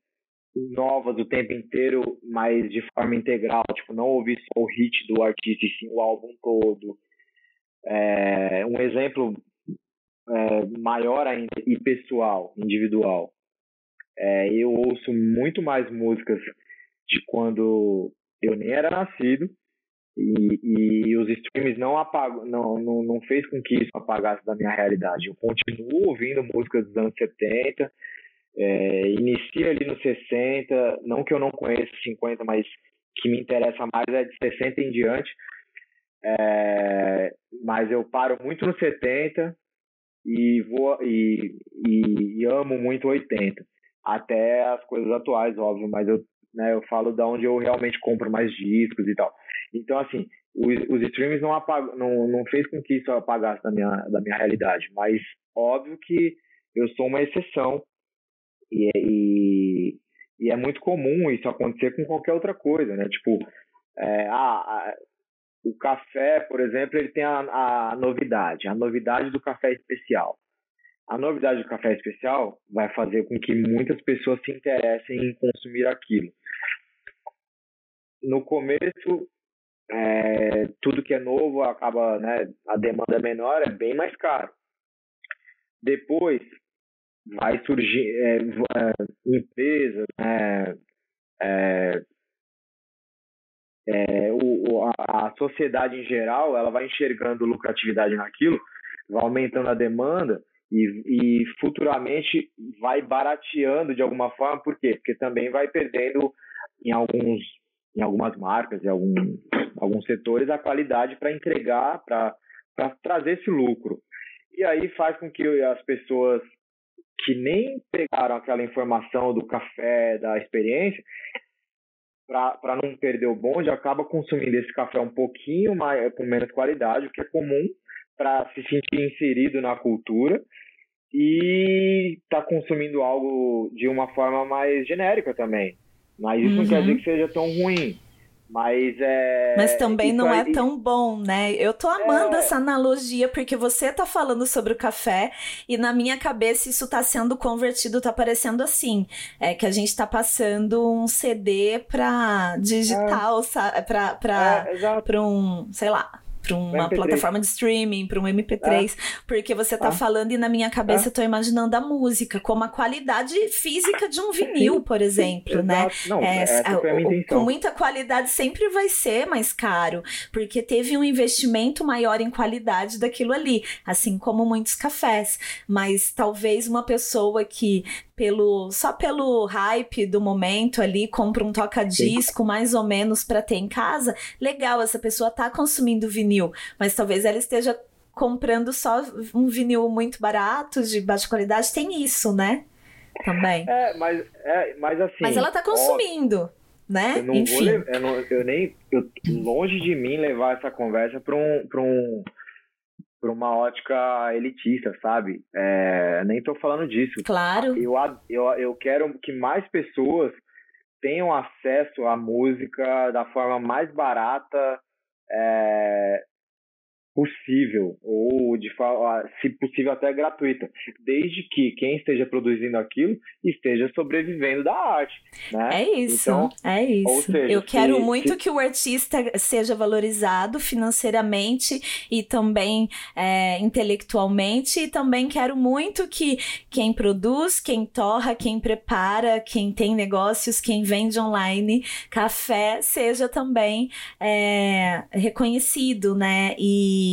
B: novas o tempo inteiro, mas de forma integral, tipo, não ouvir só o hit do artista e sim o álbum todo. É, um exemplo é, maior ainda e pessoal, individual. É, eu ouço muito mais músicas de quando eu nem era nascido e, e os streams não apagam, não, não, não fez com que isso apagasse da minha realidade. Eu continuo ouvindo músicas dos anos 70, é, inicia ali nos 60, não que eu não conheça 50, mas que me interessa mais é de 60 em diante. É, mas eu paro muito no 70 e vou e, e, e, amo muito 80 até as coisas atuais óbvio mas eu né, eu falo da onde eu realmente compro mais discos e tal então assim os, os streams não apagam não, não fez com que isso apagasse da minha da minha realidade mas óbvio que eu sou uma exceção e, e, e é muito comum isso acontecer com qualquer outra coisa, né? Tipo, é, ah, o café, por exemplo, ele tem a, a novidade, a novidade do café especial. A novidade do café especial vai fazer com que muitas pessoas se interessem em consumir aquilo. No começo, é, tudo que é novo acaba, né, a demanda menor, é bem mais caro. Depois vai surgir é, é, empresas, né, é, é, o, a, a sociedade em geral ela vai enxergando lucratividade naquilo, vai aumentando a demanda e, e futuramente vai barateando de alguma forma, por quê? Porque também vai perdendo em alguns em algumas marcas, em algum, alguns setores, a qualidade para entregar, para trazer esse lucro. E aí faz com que as pessoas que nem pegaram aquela informação do café, da experiência, para não perder o bonde, acaba consumindo esse café um pouquinho mais, com menos qualidade, o que é comum para se sentir inserido na cultura e tá consumindo algo de uma forma mais genérica também. Mas isso uhum. não quer dizer uhum. que seja tão ruim. Mas é.
A: Mas também não aí... é tão bom, né? Eu tô amando é... essa analogia, porque você tá falando sobre o café, e na minha cabeça isso tá sendo convertido, tá parecendo assim. É que a gente tá passando um CD pra digital, é. Pra, pra, é, pra um, sei lá para uma plataforma de streaming, para um MP3, é. porque você tá é. falando e na minha cabeça é. eu tô imaginando a música, como a qualidade física de um vinil, por exemplo, né?
B: Não, é, é
A: com muita qualidade sempre vai ser mais caro, porque teve um investimento maior em qualidade daquilo ali, assim como muitos cafés, mas talvez uma pessoa que pelo só pelo hype do momento ali, compra um toca-disco mais ou menos para ter em casa, legal, essa pessoa tá consumindo vinil, mas talvez ela esteja comprando só um vinil muito barato, de baixa qualidade, tem isso, né? Também.
B: É, mas, é, mas assim.
A: Mas ela tá consumindo. Ó, né?
B: Eu não Enfim. vou eu, não, eu nem eu, longe de mim levar essa conversa para um, pra um por uma ótica elitista, sabe? É, nem estou falando disso.
A: Claro.
B: Eu, eu, eu quero que mais pessoas tenham acesso à música da forma mais barata, é, possível, ou de se possível até gratuita, desde que quem esteja produzindo aquilo esteja sobrevivendo da arte. Né?
A: É isso, então, é isso. Seja, Eu quero se, muito se... que o artista seja valorizado financeiramente e também é, intelectualmente, e também quero muito que quem produz, quem torra, quem prepara, quem tem negócios, quem vende online café, seja também é, reconhecido, né? E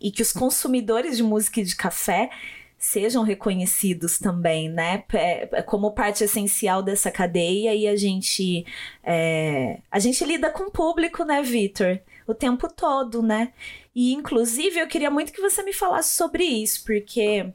A: e, que os consumidores de música e de café sejam reconhecidos também, né? É, é, como parte essencial dessa cadeia e a gente é, a gente lida com o público, né, Vitor? O tempo todo, né? E, inclusive, eu queria muito que você me falasse sobre isso, porque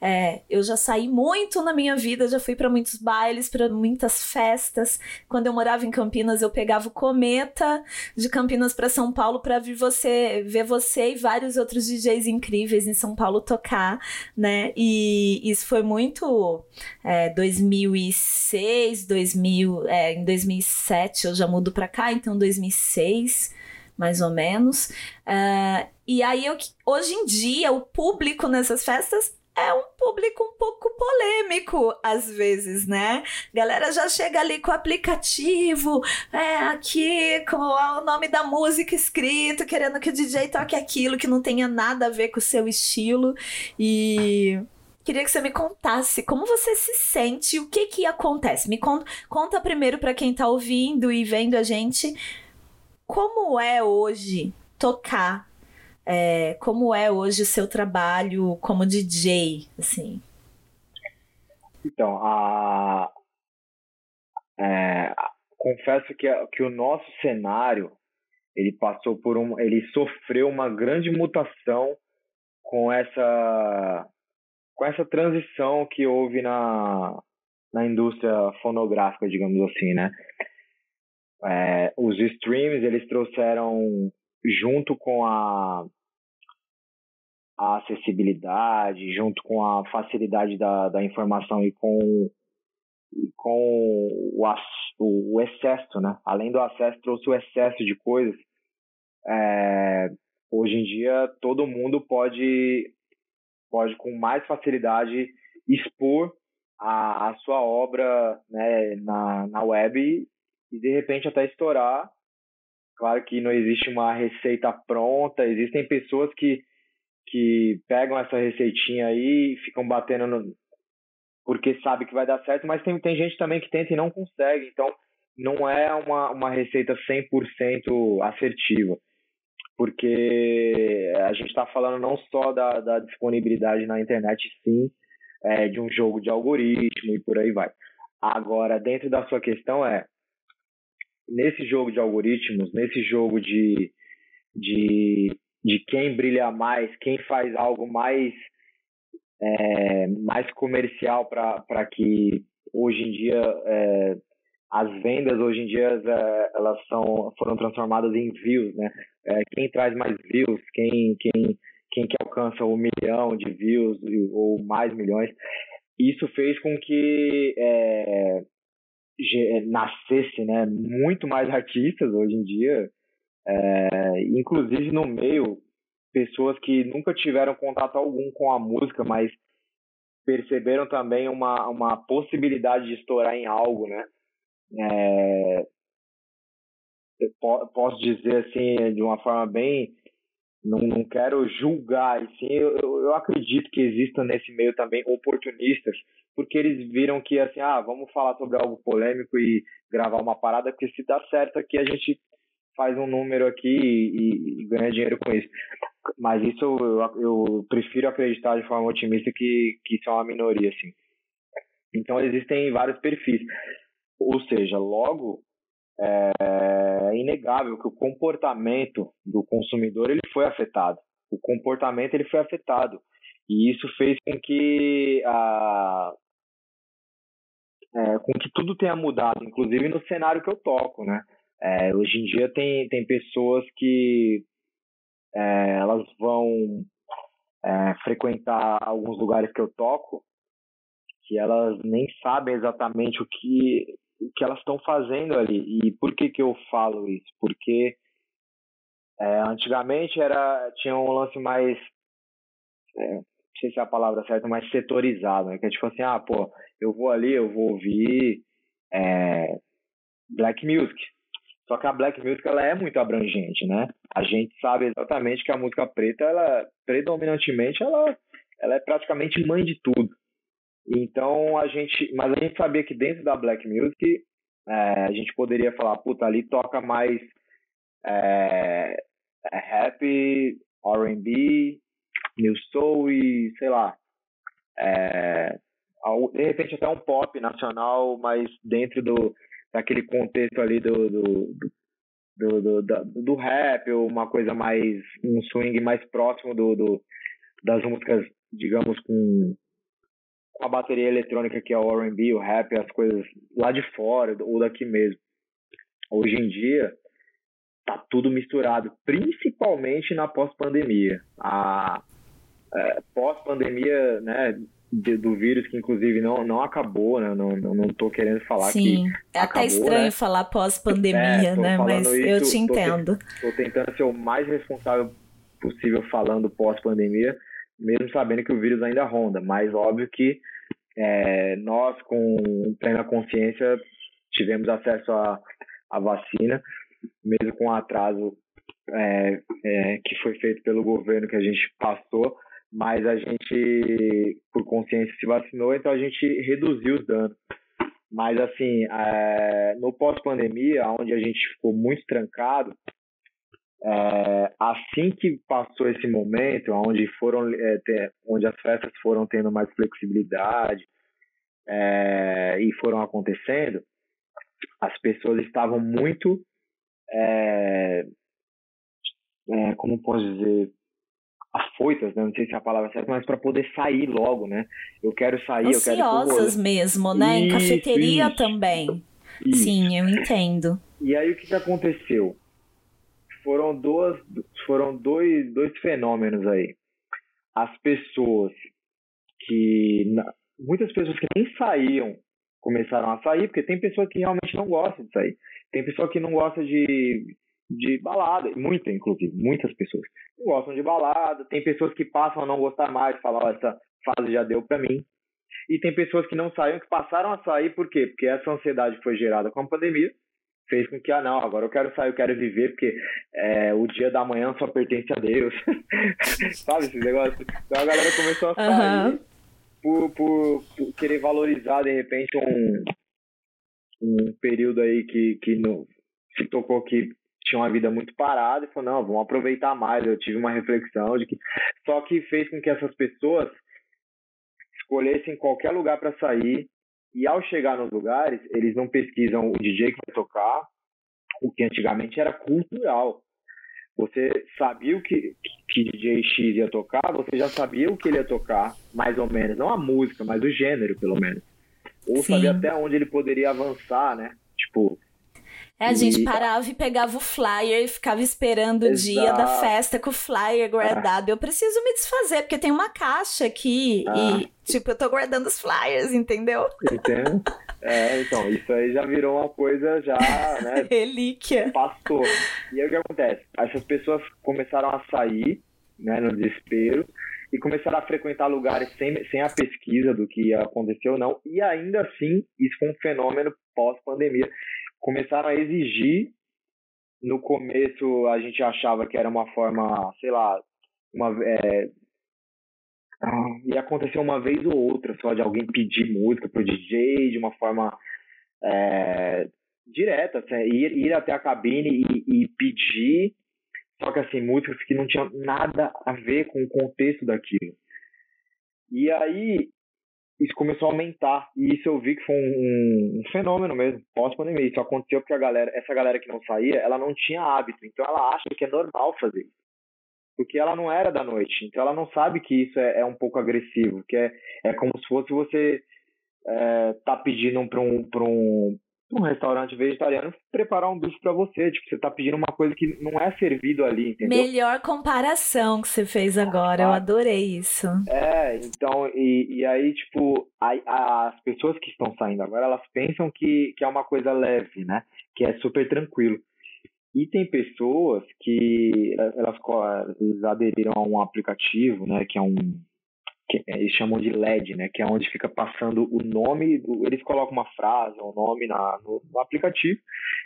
A: é, eu já saí muito na minha vida, já fui para muitos bailes, para muitas festas. Quando eu morava em Campinas, eu pegava o cometa de Campinas para São Paulo para ver você, ver você e vários outros DJs incríveis em São Paulo tocar, né? E isso foi muito é, 2006, 2000, é, em 2007 eu já mudo para cá, então 2006 mais ou menos. Uh, e aí, eu, hoje em dia, o público nessas festas é um público um pouco polêmico às vezes, né? Galera já chega ali com o aplicativo, é aqui com o nome da música escrito, querendo que o DJ toque aquilo que não tenha nada a ver com o seu estilo e queria que você me contasse como você se sente, o que que acontece. Me conta, conta primeiro para quem tá ouvindo e vendo a gente como é hoje tocar? É, como é hoje o seu trabalho como DJ, assim?
B: Então, a, é, confesso que, que o nosso cenário ele passou por um, ele sofreu uma grande mutação com essa com essa transição que houve na, na indústria fonográfica, digamos assim, né? É, os streams eles trouxeram junto com a, a acessibilidade, junto com a facilidade da, da informação e com com o, o excesso, né? Além do acesso, trouxe o excesso de coisas. É, hoje em dia, todo mundo pode, pode com mais facilidade expor a, a sua obra né, na, na web e, de repente, até estourar. Claro que não existe uma receita pronta, existem pessoas que, que pegam essa receitinha aí e ficam batendo no, porque sabe que vai dar certo, mas tem, tem gente também que tenta e não consegue. Então, não é uma, uma receita 100% assertiva. Porque a gente está falando não só da, da disponibilidade na internet, sim, é, de um jogo de algoritmo e por aí vai. Agora, dentro da sua questão é, nesse jogo de algoritmos, nesse jogo de, de, de quem brilha mais, quem faz algo mais é, mais comercial para que hoje em dia é, as vendas hoje em dia é, elas são foram transformadas em views né? É, quem traz mais views quem quem quem que alcança um milhão de views ou mais milhões. Isso fez com que é, nascesse né muito mais artistas hoje em dia é, inclusive no meio pessoas que nunca tiveram contato algum com a música, mas perceberam também uma, uma possibilidade de estourar em algo, né? É, posso dizer assim, de uma forma bem. Não, não quero julgar, e sim, eu, eu acredito que existam nesse meio também oportunistas, porque eles viram que, assim, ah, vamos falar sobre algo polêmico e gravar uma parada, porque se dá certo aqui, a gente faz um número aqui e, e ganha dinheiro com isso. Mas isso eu, eu, prefiro acreditar de forma otimista que, que isso é uma minoria, assim. Então existem vários perfis. Ou seja, logo é, é inegável que o comportamento do consumidor ele foi afetado. O comportamento ele foi afetado. E isso fez com que a, é, com que tudo tenha mudado, inclusive no cenário que eu toco, né? É, hoje em dia tem, tem pessoas que é, elas vão é, frequentar alguns lugares que eu toco que elas nem sabem exatamente o que, o que elas estão fazendo ali. E por que, que eu falo isso? Porque é, antigamente era tinha um lance mais é, sei se é a palavra certa, mais setorizado, né? Que é tipo assim, ah, pô, eu vou ali, eu vou ouvir é, black music. Só que a black music ela é muito abrangente, né? A gente sabe exatamente que a música preta, ela predominantemente, ela, ela é praticamente mãe de tudo. Então a gente, mas a gente sabia que dentro da black music é, a gente poderia falar, puta, ali toca mais é, é rap, R&B, new soul e sei lá, é, de repente até um pop nacional, mas dentro do daquele contexto ali do, do, do, do, do, rap, uma coisa mais, um swing mais próximo do, do das músicas, digamos, com, com a bateria eletrônica que é o R&B, o rap, as coisas lá de fora ou daqui mesmo. Hoje em dia, tá tudo misturado, principalmente na pós-pandemia. A é, pós-pandemia, né, de, do vírus, que inclusive não, não acabou, né? Não, não, não tô querendo falar
A: Sim,
B: que.
A: é até estranho né? falar pós-pandemia, é, né? Mas isso, eu te entendo.
B: Tô, tô tentando ser o mais responsável possível falando pós-pandemia, mesmo sabendo que o vírus ainda ronda. Mas óbvio que é, nós, com plena consciência, tivemos acesso à, à vacina, mesmo com o atraso é, é, que foi feito pelo governo que a gente passou mas a gente, por consciência, se vacinou, então a gente reduziu os danos. Mas, assim, é, no pós-pandemia, onde a gente ficou muito trancado, é, assim que passou esse momento, onde, foram, é, ter, onde as festas foram tendo mais flexibilidade e foram acontecendo, as pessoas estavam muito, como posso dizer, afoitas, né? não sei se é a palavra certa, mas para poder sair logo, né? Eu quero sair,
A: Ansiosas
B: eu
A: quero mesmo, né? Isso, em cafeteria isso, também. Isso. Sim, eu entendo.
B: E aí o que, que aconteceu? Foram duas, foram dois, dois fenômenos aí. As pessoas que muitas pessoas que nem saíam começaram a sair, porque tem pessoa que realmente não gosta de sair. Tem pessoa que não gosta de, de balada, muita, inclusive, muitas pessoas gostam de balada. Tem pessoas que passam a não gostar mais, falam, oh, essa fase já deu para mim. E tem pessoas que não saíram, que passaram a sair, por quê? Porque essa ansiedade foi gerada com a pandemia, fez com que, ah, não, agora eu quero sair, eu quero viver, porque é, o dia da manhã só pertence a Deus. [LAUGHS] Sabe esse negócio? Então a galera começou a sair uhum. por, por, por, querer valorizar, de repente, um, um período aí que, que no, se tocou que tinha uma vida muito parada e falou, não, vamos aproveitar mais. Eu tive uma reflexão de que. Só que fez com que essas pessoas escolhessem qualquer lugar para sair e ao chegar nos lugares, eles não pesquisam o DJ que vai tocar, o que antigamente era cultural. Você sabia o que, que DJ X ia tocar, você já sabia o que ele ia tocar, mais ou menos. Não a música, mas o gênero, pelo menos. Ou Sim. sabia até onde ele poderia avançar, né? Tipo,
A: é, a gente parava e pegava o flyer e ficava esperando Exato. o dia da festa com o flyer guardado. Eu preciso me desfazer, porque tem uma caixa aqui ah. e, tipo, eu tô guardando os flyers, entendeu?
B: Entendo. É, então, isso aí já virou uma coisa já, [LAUGHS] né?
A: Relíquia.
B: Passou. E aí o que acontece? Essas pessoas começaram a sair, né, no desespero, e começaram a frequentar lugares sem, sem a pesquisa do que ia acontecer ou não, e ainda assim, isso foi um fenômeno pós-pandemia começaram a exigir. No começo a gente achava que era uma forma, sei lá, uma, é, ia acontecer uma vez ou outra só de alguém pedir música pro DJ de uma forma é, direta, assim, ir, ir até a cabine e, e, pedir, só que assim, músicas que não tinham nada a ver com o contexto daquilo. E aí isso começou a aumentar. E isso eu vi que foi um, um fenômeno mesmo, pós-pandemia. Isso aconteceu porque a galera, essa galera que não saía, ela não tinha hábito. Então ela acha que é normal fazer isso. Porque ela não era da noite. Então ela não sabe que isso é, é um pouco agressivo. Que é, é como se fosse você é, tá pedindo para um, pra um, um restaurante vegetariano preparar um bicho para você. Tipo, você tá pedindo uma coisa que não é servido ali, entendeu?
A: Melhor comparação que você fez agora, ah, eu adorei isso.
B: É, então, e, e aí, tipo, a, as pessoas que estão saindo agora, elas pensam que, que é uma coisa leve, né? Que é super tranquilo. E tem pessoas que elas, elas aderiram a um aplicativo, né? Que é um que é, eles chamam de LED, né? Que é onde fica passando o nome, eles colocam uma frase, um nome na, no, no aplicativo.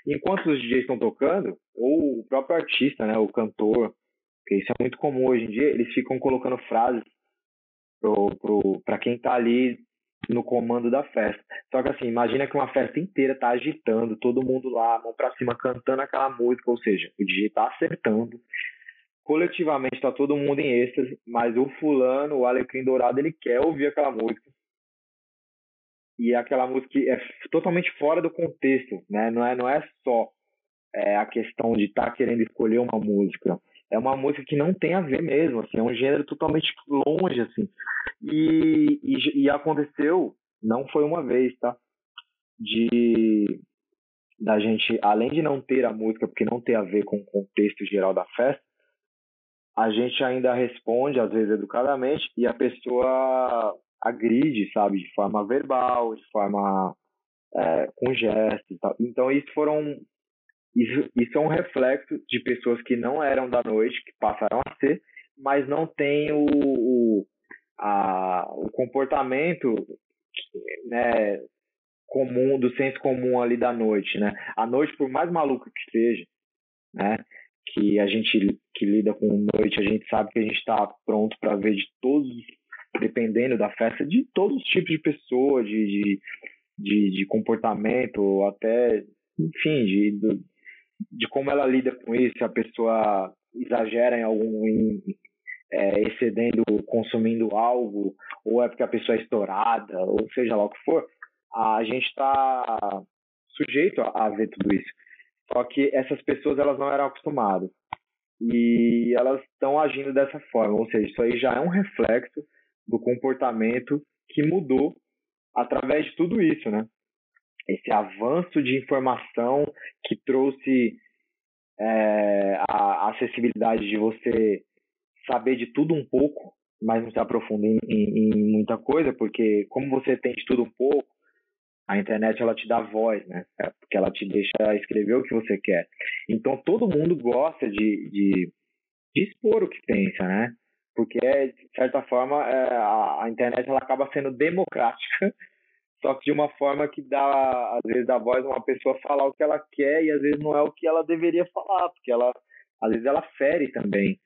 B: enquanto os DJs estão tocando, ou o próprio artista, né? O cantor, que isso é muito comum hoje em dia, eles ficam colocando frases pra quem tá ali no comando da festa. Só que assim, imagina que uma festa inteira tá agitando, todo mundo lá, mão pra cima, cantando aquela música, ou seja, o DJ tá acertando, coletivamente está todo mundo em êxtase, mas o fulano, o Alecrim Dourado, ele quer ouvir aquela música. E aquela música é totalmente fora do contexto, né? Não é, não é só é, a questão de estar tá querendo escolher uma música. É uma música que não tem a ver mesmo, assim, é um gênero totalmente longe, assim. E, e, e aconteceu, não foi uma vez, tá? De da gente, além de não ter a música, porque não tem a ver com o contexto geral da festa, a gente ainda responde, às vezes educadamente, e a pessoa agride, sabe, de forma verbal, de forma é, com gestos tal. Então, isso foram. Isso, isso é um reflexo de pessoas que não eram da noite, que passaram a ser, mas não têm o, o, a, o comportamento né, comum, do senso comum ali da noite, né? A noite, por mais maluca que seja, né? Que a gente que lida com noite, a gente sabe que a gente está pronto para ver de todos, dependendo da festa, de todos os tipos de pessoas, de, de, de, de comportamento, até, enfim, de, de, de, como ela lida com isso, se a pessoa exagera em algum. Em, é, excedendo, consumindo algo, ou é porque a pessoa é estourada, ou seja lá o que for, a gente está sujeito a, a ver tudo isso. Só que essas pessoas elas não eram acostumadas. E elas estão agindo dessa forma, ou seja, isso aí já é um reflexo do comportamento que mudou através de tudo isso, né? Esse avanço de informação que trouxe é, a acessibilidade de você saber de tudo um pouco, mas não se aprofundar em, em, em, muita coisa, porque como você tem de tudo um pouco, A internet ela te dá voz, né? É, porque ela te deixa escrever o que você quer. Então todo mundo gosta de, de, de expor o que pensa, né? Porque de certa forma é, a, a internet ela acaba sendo democrática, [LAUGHS] só que de uma forma que dá às vezes dá voz a uma pessoa falar o que ela quer e às vezes não é o que ela deveria falar, porque ela às vezes ela fere também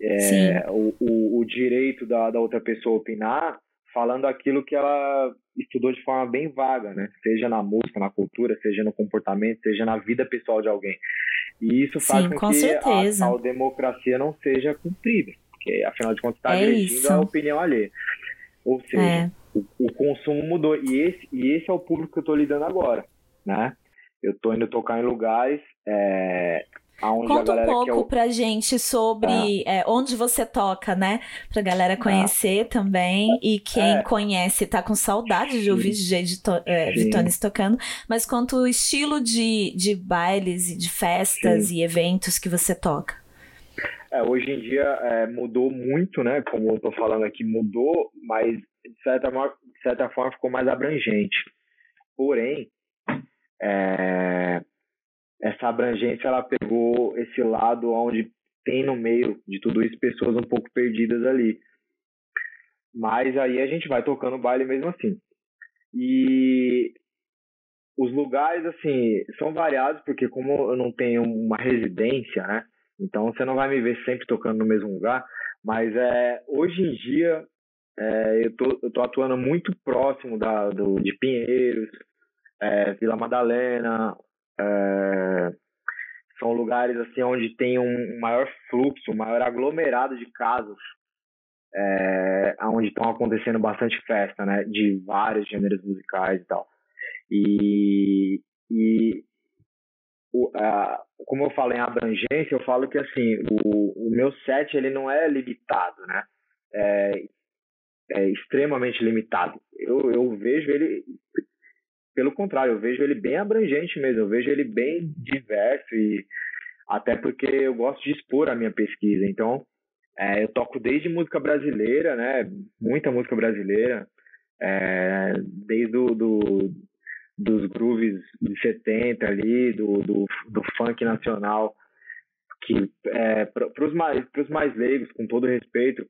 B: é, o, o, o, direito da, da outra pessoa opinar falando aquilo que ela estudou de forma bem vaga, né? Seja na música, na cultura, seja no comportamento, seja na vida pessoal de alguém. E isso faz
A: Sim,
B: com,
A: com
B: que
A: certeza.
B: a tal democracia não seja cumprida, porque afinal de contas está
A: É
B: agredindo
A: isso.
B: a opinião alheia. Ou seja,
A: É.
B: o, o consumo mudou e esse e esse é o público que eu estou lidando agora, né? Eu estou indo tocar em lugares é,
A: Conta um pouco
B: o-
A: pra gente sobre
B: Tá.
A: é, onde você toca, né? Pra galera conhecer também. E quem
B: É.
A: conhece tá com saudade de ouvir DJ de to é,
B: Sim.
A: Vitones tocando. Mas quanto o estilo de, de bailes e de festas e eventos que você toca.
B: É, hoje em dia é, mudou muito, né? Como eu tô falando aqui, mudou, mas de certa, de certa forma ficou mais abrangente. Porém, é, essa abrangência ela pegou esse lado onde tem no meio de tudo isso pessoas um pouco perdidas ali. Mas aí a gente vai tocando baile mesmo assim. E os lugares, assim, são variados, porque como eu não tenho uma residência, né? Então você não vai me ver sempre tocando no mesmo lugar, mas é, hoje em dia é, eu, tô, eu tô atuando muito próximo da, do, de Pinheiros, é, Vila Madalena, é, são lugares assim onde tem um maior fluxo, um maior aglomerado de casos, é, onde estão acontecendo bastante festa, né, de vários gêneros musicais e tal. E, e o, a, como eu falo em abrangência, eu falo que assim o, o meu set ele não é limitado, né? É, é extremamente limitado. Eu, eu vejo ele, pelo contrário, eu vejo ele bem abrangente mesmo. Eu vejo ele bem diverso e até porque eu gosto de expor a minha pesquisa. Então, é, eu toco desde música brasileira, né? Muita música brasileira, é, desde o do, dos grooves de 70 ali, do, do, do funk nacional, que é, para os mais, pros mais leigos, com todo respeito,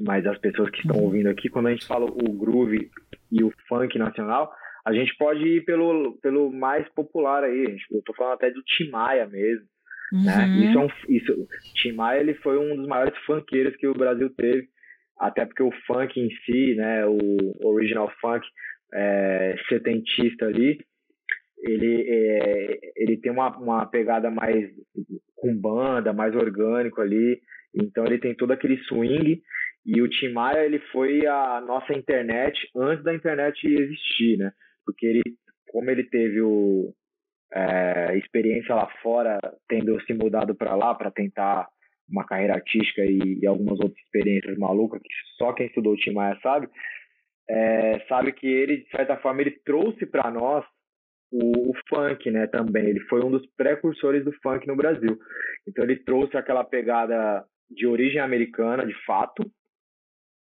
B: mas as pessoas que estão ouvindo aqui, quando a gente fala o groove e o funk nacional, a gente pode ir pelo, pelo mais popular aí, gente, eu tô falando até do Tim Maia mesmo, né?
A: Uhum.
B: Isso é um, isso, Tim Maia ele foi um dos maiores funkeiros que o Brasil teve, até porque o funk em si, né, o original funk é, setentista ali, ele, é, ele tem uma, uma pegada mais com banda, mais orgânico ali, então ele tem todo aquele swing e o Tim Maia ele foi a nossa internet antes da internet existir, né? Porque ele, como ele teve o, é, experiência lá fora, tendo se mudado para lá para tentar uma carreira artística e, e, algumas outras experiências malucas que só quem estudou o Tim Maia sabe, é, sabe que ele de certa forma ele trouxe para nós o, o, funk, né? Também ele foi um dos precursores do funk no Brasil. Então ele trouxe aquela pegada de origem americana, de fato,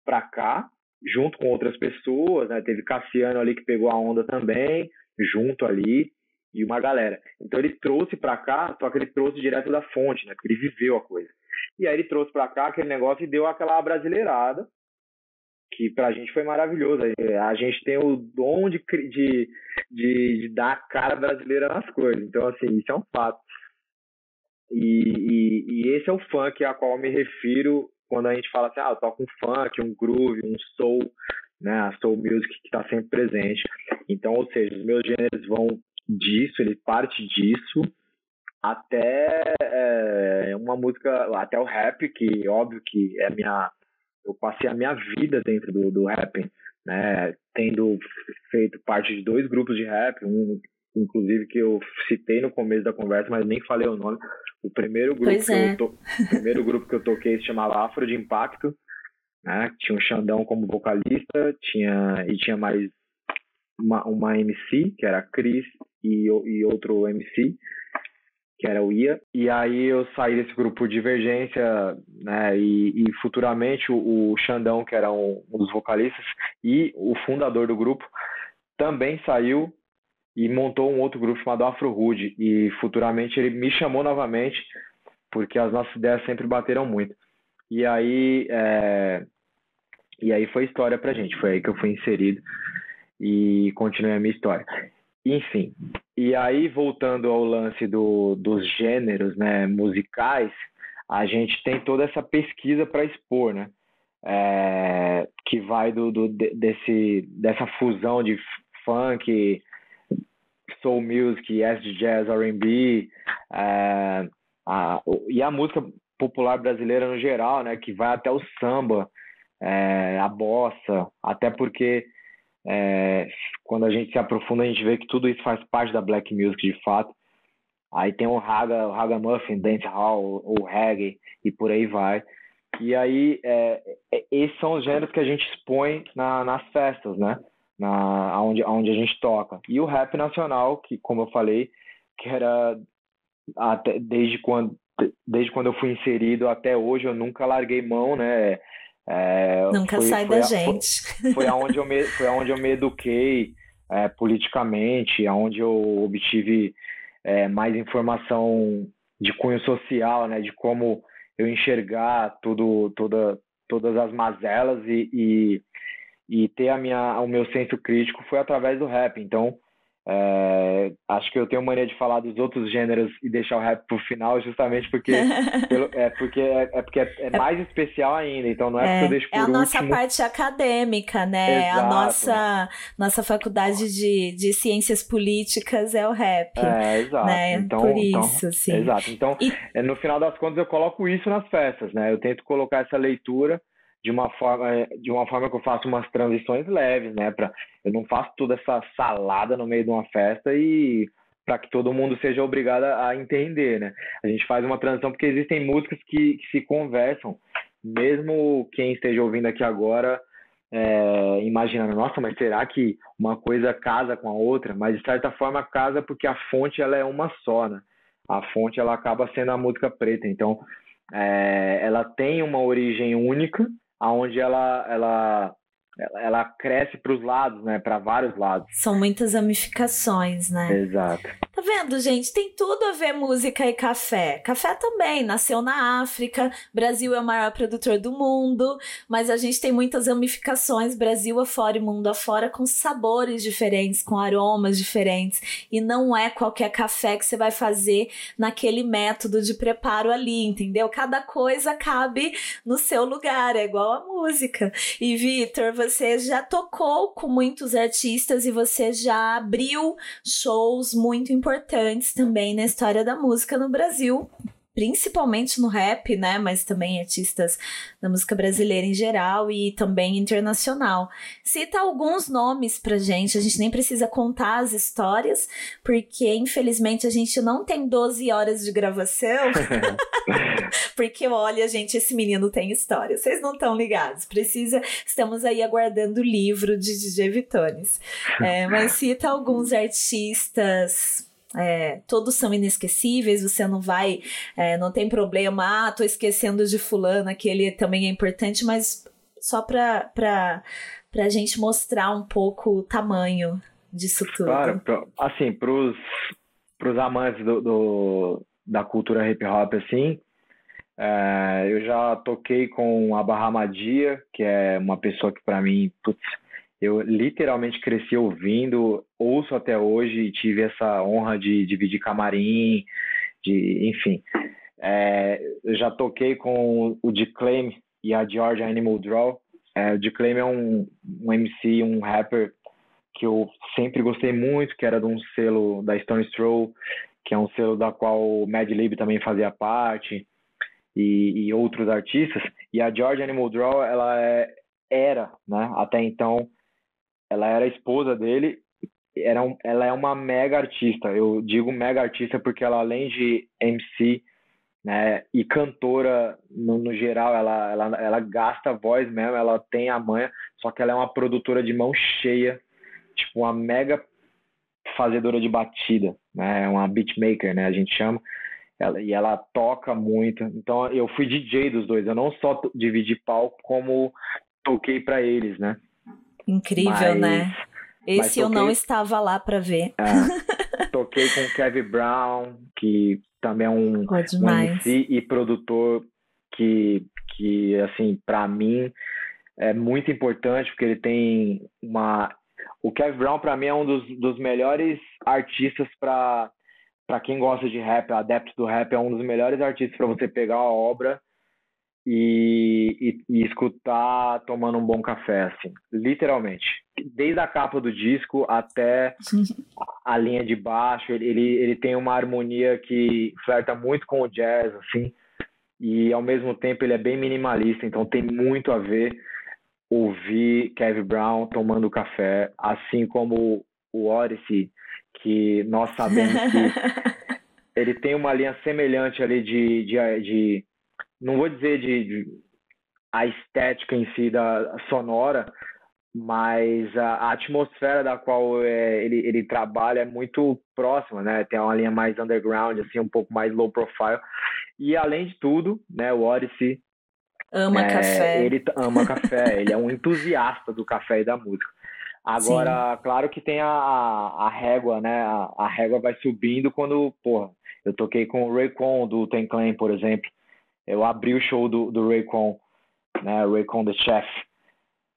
B: para cá, junto com outras pessoas, né? Teve Cassiano ali que pegou a onda também, junto ali e uma galera. Então ele trouxe para cá, só que ele trouxe direto da fonte, né? Porque ele viveu a coisa. E aí ele trouxe para cá aquele negócio e deu aquela brasileirada, que pra gente foi maravilhoso. A gente tem o dom de, de, de, de dar a cara brasileira nas coisas. Então, assim, isso é um fato. E, e, e, esse é o funk a qual me refiro quando a gente fala assim, ah, eu toco um funk, um groove, um soul, né? A soul music que está sempre presente. Então, ou seja, os meus gêneros vão disso, ele parte disso até é, uma música, até o rap, que óbvio que é minha. Eu passei a minha vida dentro do, do rap, né? Tendo feito parte de dois grupos de rap, um inclusive que eu citei no começo da conversa, mas nem falei o nome. O primeiro grupo,
A: pois
B: que,
A: é.
B: eu to... o primeiro grupo que eu toquei se chamava Afro de Impacto, né? Tinha o Xandão como vocalista, tinha e tinha mais uma, uma MC, que era a Cris, e, e outro MC, que era o Ia. E aí eu saí desse grupo Divergência, né? E, e futuramente o, o, Xandão, que era um, um, dos vocalistas, e o fundador do grupo, também saiu e montou um outro grupo chamado Afro Hood. E futuramente ele me chamou novamente, porque as nossas ideias sempre bateram muito. E aí, é... e aí foi história pra gente, foi aí que eu fui inserido e continuei a minha história. Enfim, e aí voltando ao lance do, dos gêneros né, musicais, a gente tem toda essa pesquisa para expor, né? É, que vai do, do, desse, dessa fusão de funk, soul music, acid jazz, R&B, é, a, e a música popular brasileira no geral, né, que vai até o samba, é, a bossa, até porque é, quando a gente se aprofunda a gente vê que tudo isso faz parte da black music de fato. Aí tem o raga, o raga muffin, dancehall, o reggae e por aí vai. E aí é, esses são os gêneros que a gente expõe na, nas festas, né? Na, onde, onde a gente toca. E o rap nacional, que como eu falei, que era até desde quando desde quando eu fui inserido até hoje eu nunca larguei mão, né?
A: É, Nunca foi, sai foi da a, gente.
B: Foi, foi, aonde eu me, [LAUGHS] foi aonde eu me eduquei é, politicamente, aonde eu obtive é, mais informação de cunho social, né? De como eu enxergar tudo, toda, todas as mazelas e, e, e ter a minha, o meu senso crítico foi através do rap. Então, é, acho que eu tenho mania de falar dos outros gêneros e deixar o rap pro final, justamente porque, [LAUGHS] pelo, é, porque, é, é porque é, é, mais especial ainda, então não é, porque eu deixo por
A: É a
B: último.
A: nossa parte acadêmica, né?
B: Exato.
A: A nossa, nossa faculdade de, de ciências políticas é o rap.
B: É, exato.
A: Né?
B: Então,
A: por
B: então,
A: isso, sim.
B: Exato. Então, e... É, no final das contas, eu coloco isso nas festas, né? Eu tento colocar essa leitura de uma forma de uma forma que eu faço umas transições leves, né, para eu não faço toda essa salada no meio de uma festa e para que todo mundo seja obrigado a entender, né? A gente faz uma transição porque existem músicas que, que se conversam, mesmo quem esteja ouvindo aqui agora é, imaginando, nossa, mas será que uma coisa casa com a outra? Mas de certa forma casa porque a fonte ela é uma só, né? A fonte ela acaba sendo a música preta, então é, ela tem uma origem única, aonde ela ela ela cresce para os lados, né? Para vários lados.
A: São muitas ramificações, né?
B: Exato.
A: Tá vendo, gente? Tem tudo a ver música e café. Café também nasceu na África. Brasil é o maior produtor do mundo, mas a gente tem muitas ramificações Brasil afora e mundo afora com sabores diferentes, com aromas diferentes. E não é qualquer café que você vai fazer naquele método de preparo ali, entendeu? Cada coisa cabe no seu lugar, é igual a música. E Vitor, você já tocou com muitos artistas e você já abriu shows muito importantes também na história da música no Brasil principalmente no rap, né? Mas também artistas da música brasileira em geral e também internacional. Cita alguns nomes pra gente, a gente nem precisa contar as histórias, porque infelizmente a gente não tem 12 horas de gravação. [LAUGHS] porque olha, gente, esse menino tem história. Vocês não estão ligados. Precisa, estamos aí aguardando o livro de DJ Vitones. É, mas cita alguns artistas é, todos são inesquecíveis, você não vai, é, não tem problema, ah, tô esquecendo de fulano, aquele também é importante, mas só para a gente mostrar um pouco o tamanho disso tudo.
B: Claro, assim, pros, pros amantes do, do da cultura hip hop, assim, é, eu já toquei com a Bahamadia, que é uma pessoa que para mim, putz, eu literalmente cresci ouvindo, ouço até hoje e tive essa honra de dividir camarim, de, enfim. É, eu já toquei com o Declaim e a George Animal Draw. É, o Declaim é um, um MC, um rapper que eu sempre gostei muito, que era de um selo da Stone Throw, que é um selo da qual o Mad Lib também fazia parte, e, e outros artistas. E a George Animal Draw, ela é, era, né, até então, ela era esposa dele, era um, ela é uma mega artista. Eu digo mega artista porque ela, além de MC né, e cantora no, no geral, ela, ela, ela gasta voz mesmo, ela tem a manha, só que ela é uma produtora de mão cheia, tipo uma mega fazedora de batida, né, é uma beatmaker, né, a gente chama. Ela, e ela toca muito. Então eu fui DJ dos dois. Eu não só dividi palco, como toquei para eles, né?
A: Incrível,
B: Mas,
A: né? Esse toquei, eu não estava lá para ver.
B: É, [LAUGHS] toquei com o Kevin Brown, que também é um, um MC e produtor que, que assim, para mim é muito importante, porque ele tem uma... O Kevin Brown, para mim, é um dos, dos melhores artistas para para quem gosta de rap, adepto do rap, é um dos melhores artistas para você pegar a obra e, e, e, escutar tomando um bom café, assim, literalmente. Desde a capa do disco até [LAUGHS] a linha de baixo, ele, ele, ele tem uma harmonia que flerta muito com o jazz, assim, e ao mesmo tempo ele é bem minimalista, então tem muito a ver ouvir Kevin Brown tomando café, assim como o Odyssey que nós sabemos que [LAUGHS] ele tem uma linha semelhante ali de, de, de não vou dizer de, de, a estética em si da sonora, mas a, a atmosfera da qual é, ele, ele trabalha é muito próxima, né? Tem uma linha mais underground, assim, um pouco mais low profile. E além de tudo, né, o Odyssey
A: ama é, café.
B: Ele ama [LAUGHS] café, ele é um entusiasta do café e da música. Agora, Sim. claro que tem a, a régua, né? A, a, régua vai subindo quando, porra, eu toquei com o Raycon do Ten Clan, por exemplo. Eu abri o show do, do Raycon, né? Raycon The Chef.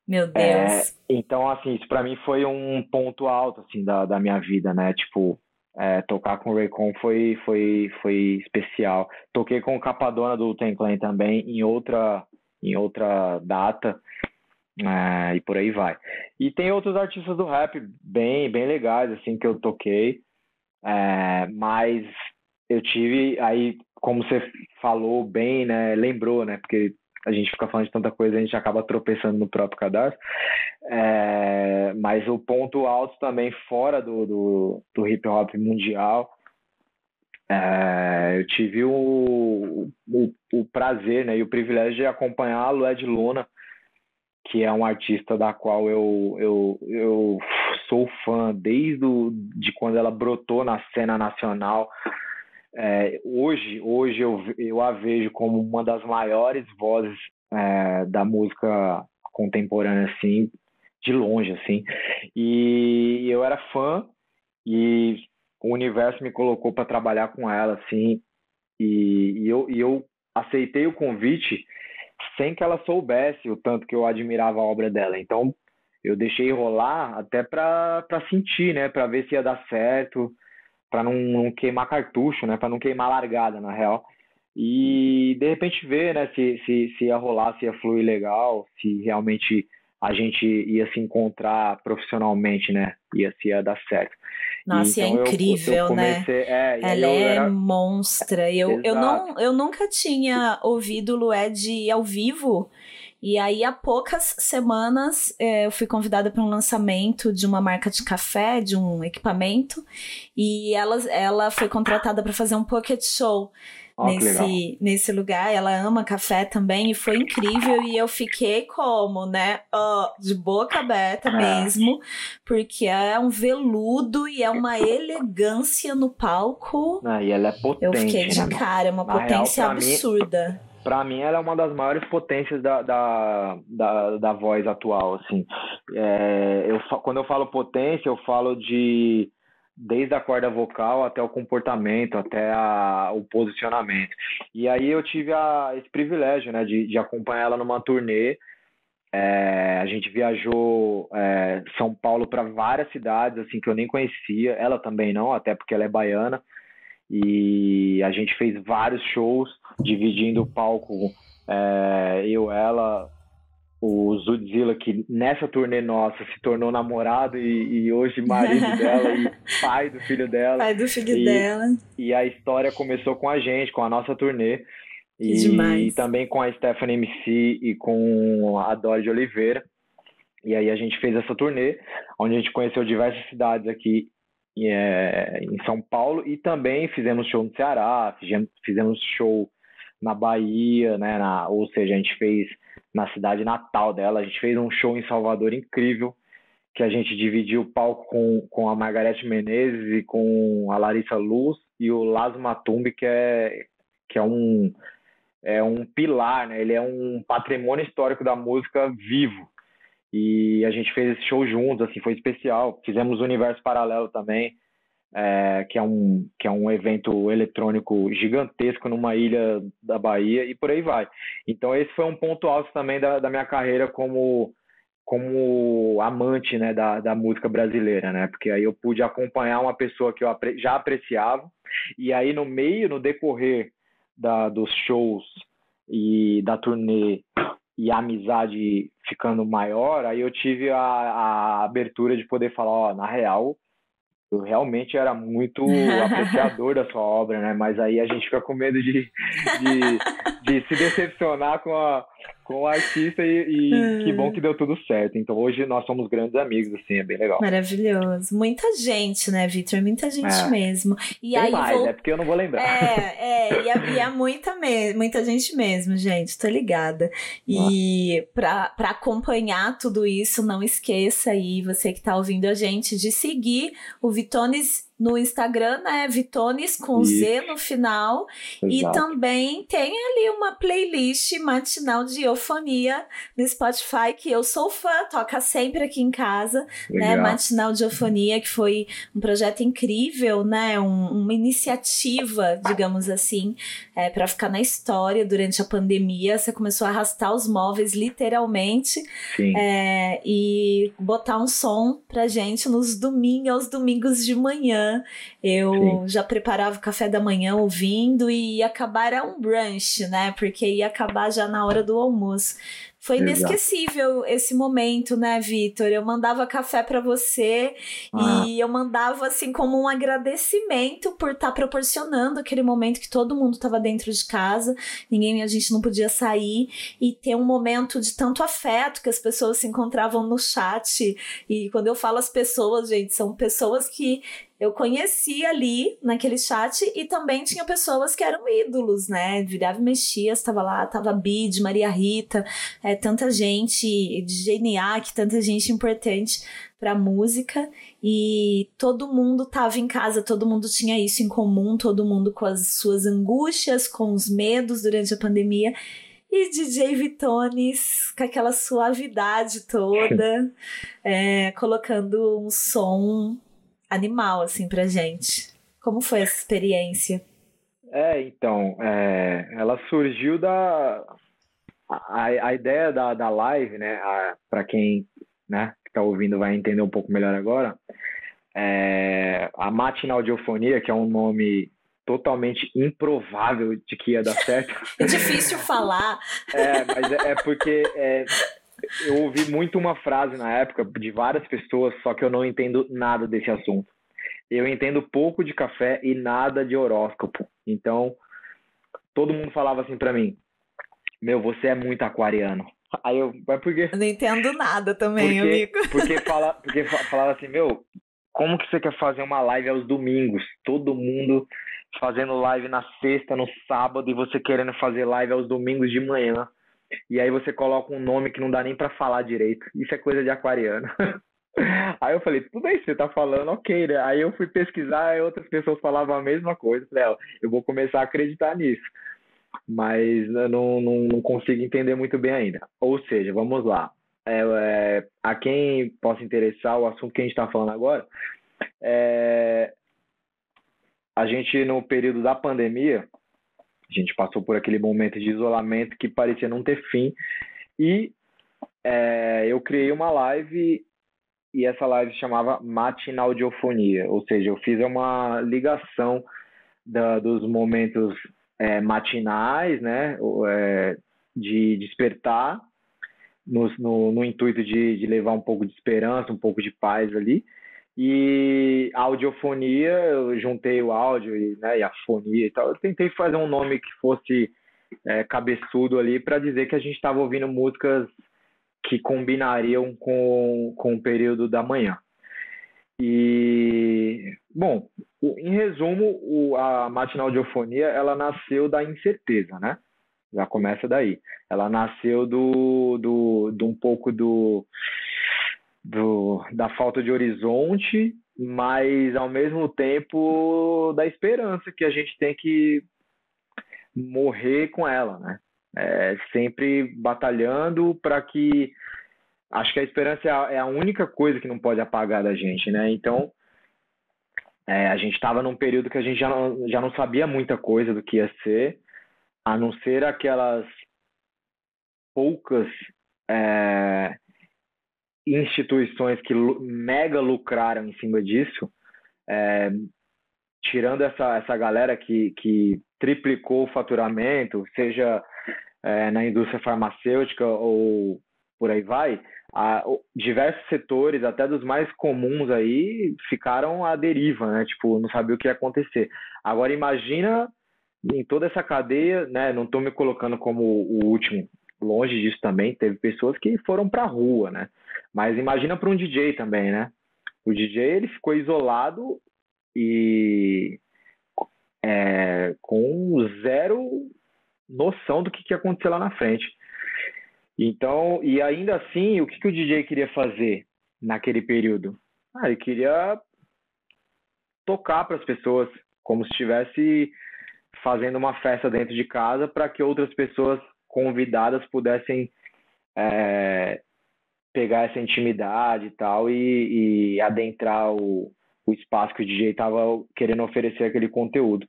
A: Meu Deus. É,
B: então, assim, isso pra mim foi um ponto alto, assim, da, da minha vida, né? Tipo, é, tocar com o Raycon foi, foi, foi especial. Toquei com o Capadona do Ten Clan também em outra, em outra data. É, e por aí vai. E tem outros artistas do rap bem, bem legais, assim, que eu toquei. É, mas eu tive aí, como você falou bem, né? Lembrou, né? Porque a gente fica falando de tanta coisa, a gente acaba tropeçando no próprio cadastro. É, mas o ponto alto também fora do, do, do hip hop mundial. É, eu tive o, o, o, prazer né, e o privilégio de acompanhar a Lued Luna que é um artista da qual eu, eu, eu sou fã desde o, de quando ela brotou na cena nacional. É, hoje hoje eu, eu a vejo como uma das maiores vozes é, da música contemporânea, assim, de longe, assim. E eu era fã e o universo me colocou para trabalhar com ela, assim, e, e, eu, e eu aceitei o convite sem que ela soubesse o tanto que eu admirava a obra dela. Então, eu deixei rolar até para sentir, né, para ver se ia dar certo, para não, não, queimar cartucho, né, para não queimar largada, na real. E de repente ver, né, se, se, se ia rolar, se ia fluir legal, se realmente a gente ia se encontrar profissionalmente, né? Ia se ia dar certo.
A: Nossa, e, então, é incrível, eu, eu né? comecei, né? É, Ela é era... monstra. Eu, eu, não, eu nunca tinha ouvido Lued ao vivo. E aí, há poucas semanas, é, eu fui convidada para um lançamento de uma marca de café, de um equipamento, e ela, ela foi contratada para fazer um pocket show nesse, nesse lugar. Ela ama café também e foi incrível. E eu fiquei como, né? Uh, de boca aberta é. mesmo, porque é um veludo e é uma elegância no palco.
B: Ah, e ela é potente.
A: Eu fiquei de né, cara, uma Na potência real, absurda.
B: Mim, pra mim, ela é uma das maiores potências da, da, da, da voz atual, assim. É, eu, quando eu falo potência, eu falo de desde a corda vocal até o comportamento, até a, o posicionamento. E aí eu tive a, esse privilégio, né, de, de acompanhar ela numa turnê. É, a gente viajou é, São Paulo para várias cidades, assim, que eu nem conhecia. Ela também não, até porque ela é baiana. E a gente fez vários shows, dividindo o palco, é, eu, ela, o Zudzilla, que nessa turnê nossa se tornou namorado e, e hoje marido [LAUGHS] dela e pai do filho dela.
A: Pai do filho e, dela.
B: E a história começou com a gente, com a nossa turnê. E, demais. e também com a Stephanie MC e com a Dori de Oliveira. E aí a gente fez essa turnê, onde a gente conheceu diversas cidades aqui é, em São Paulo e também fizemos show no Ceará, fizemos, show na Bahia, né? Na, ou seja, a gente fez na cidade natal dela. A gente fez um show em Salvador incrível, que a gente dividiu o palco com, com a Margarete Menezes e com a Larissa Luz e o Lazo Matumbi, que é, que é um é um pilar, né? Ele é um patrimônio histórico da música vivo. E a gente fez esse show juntos, assim, foi especial. Fizemos o Universo Paralelo também, é, que, é um, que é um evento eletrônico gigantesco numa ilha da Bahia e por aí vai. Então esse foi um ponto alto também da, da minha carreira como como amante né, da, da música brasileira, né? Porque aí eu pude acompanhar uma pessoa que eu já apreciava, e aí no meio, no decorrer da, dos shows e da turnê e a amizade ficando maior, aí eu tive a, a abertura de poder falar, ó, na real, eu realmente era muito [LAUGHS] apreciador da sua obra, né? Mas aí a gente fica com medo de, de, de se decepcionar com a, com o artista e, e hum. que bom que deu tudo certo. Então hoje nós somos grandes amigos, assim, é bem legal.
A: Maravilhoso. Muita gente, né, Vitor? Muita gente é. mesmo.
B: E Tem aí mais, vou... é porque eu não vou lembrar.
A: É, é, e é, e é muita, me... muita gente mesmo, gente, tô ligada. E para acompanhar tudo isso, não esqueça aí, você que tá ouvindo a gente, de seguir o Vitones no Instagram, né? Vitones com Isso. Z no final. Exato. E também tem ali uma playlist matinal de eufonia no Spotify, que eu sou fã, toca sempre aqui em casa, né? Legal. né? Matinal de eufonia, que foi um projeto incrível, né? Um, uma iniciativa, digamos assim, é, para ficar na história durante a pandemia. Você começou a arrastar os móveis, literalmente, é, e botar um som pra gente nos domingos, aos domingos de manhã eu Sim. já preparava o café da manhã ouvindo e ia acabar era um brunch, né? Porque ia acabar já na hora do almoço. Foi inesquecível Exato. esse momento, né, Vitor? Eu mandava café para você ah. e eu mandava assim como um agradecimento por estar tá proporcionando aquele momento que todo mundo estava dentro de casa, ninguém a gente não podia sair e ter um momento de tanto afeto que as pessoas se encontravam no chat. E quando eu falo as pessoas, gente, são pessoas que eu conheci ali naquele chat e também tinha pessoas que eram ídolos, né? Virava e mexia, estava lá, tava Bid, Maria Rita, é, tanta gente, de GNA, tanta gente importante para música e todo mundo tava em casa, todo mundo tinha isso em comum, todo mundo com as suas angústias, com os medos durante a pandemia. E DJ Vitones, com aquela suavidade toda, [LAUGHS] é, colocando um som animal, assim, pra gente. Como foi essa experiência?
B: É, então, é, ela surgiu da. A, a ideia da, da live, né, para quem né, que tá ouvindo vai entender um pouco melhor agora, é, a Matinal Audiofonia, que é um nome totalmente improvável de que ia dar certo. [LAUGHS]
A: É difícil falar.
B: É, mas é, é porque é, eu ouvi muito uma frase na época de várias pessoas, só que eu não entendo nada desse assunto. Eu entendo pouco de café e nada de horóscopo. Então, todo mundo falava assim para mim: Meu, você é muito aquariano. Aí eu, mas por quê?
A: Eu não entendo nada também,
B: porque,
A: amigo.
B: Porque, [LAUGHS] fala, porque falava assim: Meu, como que você quer fazer uma live aos domingos? Todo mundo fazendo live na sexta, no sábado, e você querendo fazer live aos domingos de manhã e aí você coloca um nome que não dá nem para falar direito. Isso é coisa de aquariano. [LAUGHS] Aí eu falei, tudo bem, você tá falando, ok, né? Aí eu fui pesquisar e outras pessoas falavam a mesma coisa. Falei, ó, eu vou começar a acreditar nisso. Mas eu não, não, não consigo entender muito bem ainda. Ou seja, vamos lá. É, é, a quem possa interessar o assunto que a gente está falando agora, é, a gente no período da pandemia, a gente passou por aquele momento de isolamento que parecia não ter fim. E é, eu criei uma live e essa live chamava Matinaudiofonia, ou seja, eu fiz uma ligação da, dos momentos é, matinais, né, é, de despertar, no, no, no intuito de, de, levar um pouco de esperança, um pouco de paz ali, e audiofonia, eu juntei o áudio e, né, e a fonia e tal. Eu tentei fazer um nome que fosse é, cabeçudo ali para dizer que a gente estava ouvindo músicas que combinariam com, com o período da manhã. E, bom, em resumo, o, a matinal audiofonia, ela nasceu da incerteza, né? Já começa daí. Ela nasceu do, do, do um pouco do do, da falta de horizonte, mas ao mesmo tempo da esperança que a gente tem que morrer com ela, né? É, sempre batalhando para que acho que a esperança é a, é a, única coisa que não pode apagar da gente, né? Então, é, a gente estava num período que a gente já não, já não sabia muita coisa do que ia ser, a não ser aquelas poucas é, instituições que mega lucraram em cima disso, é, tirando essa, essa galera que, que triplicou o faturamento, seja é, na indústria farmacêutica ou por aí vai, a, diversos setores, até dos mais comuns aí, ficaram à deriva, né? Tipo, não sabia o que ia acontecer. Agora imagina em toda essa cadeia, né? Não estou me colocando como o último, longe disso também, teve pessoas que foram para a rua, né? Mas imagina para um DJ também, né? O DJ ele ficou isolado e é, com zero noção do que, que ia acontecer lá na frente. Então, e ainda assim, o que, que o DJ queria fazer naquele período? Ah, ele queria tocar para as pessoas, como se estivesse fazendo uma festa dentro de casa para que outras pessoas convidadas pudessem é, pegar essa intimidade e tal e, e adentrar o, o espaço que o DJ estava querendo oferecer aquele conteúdo.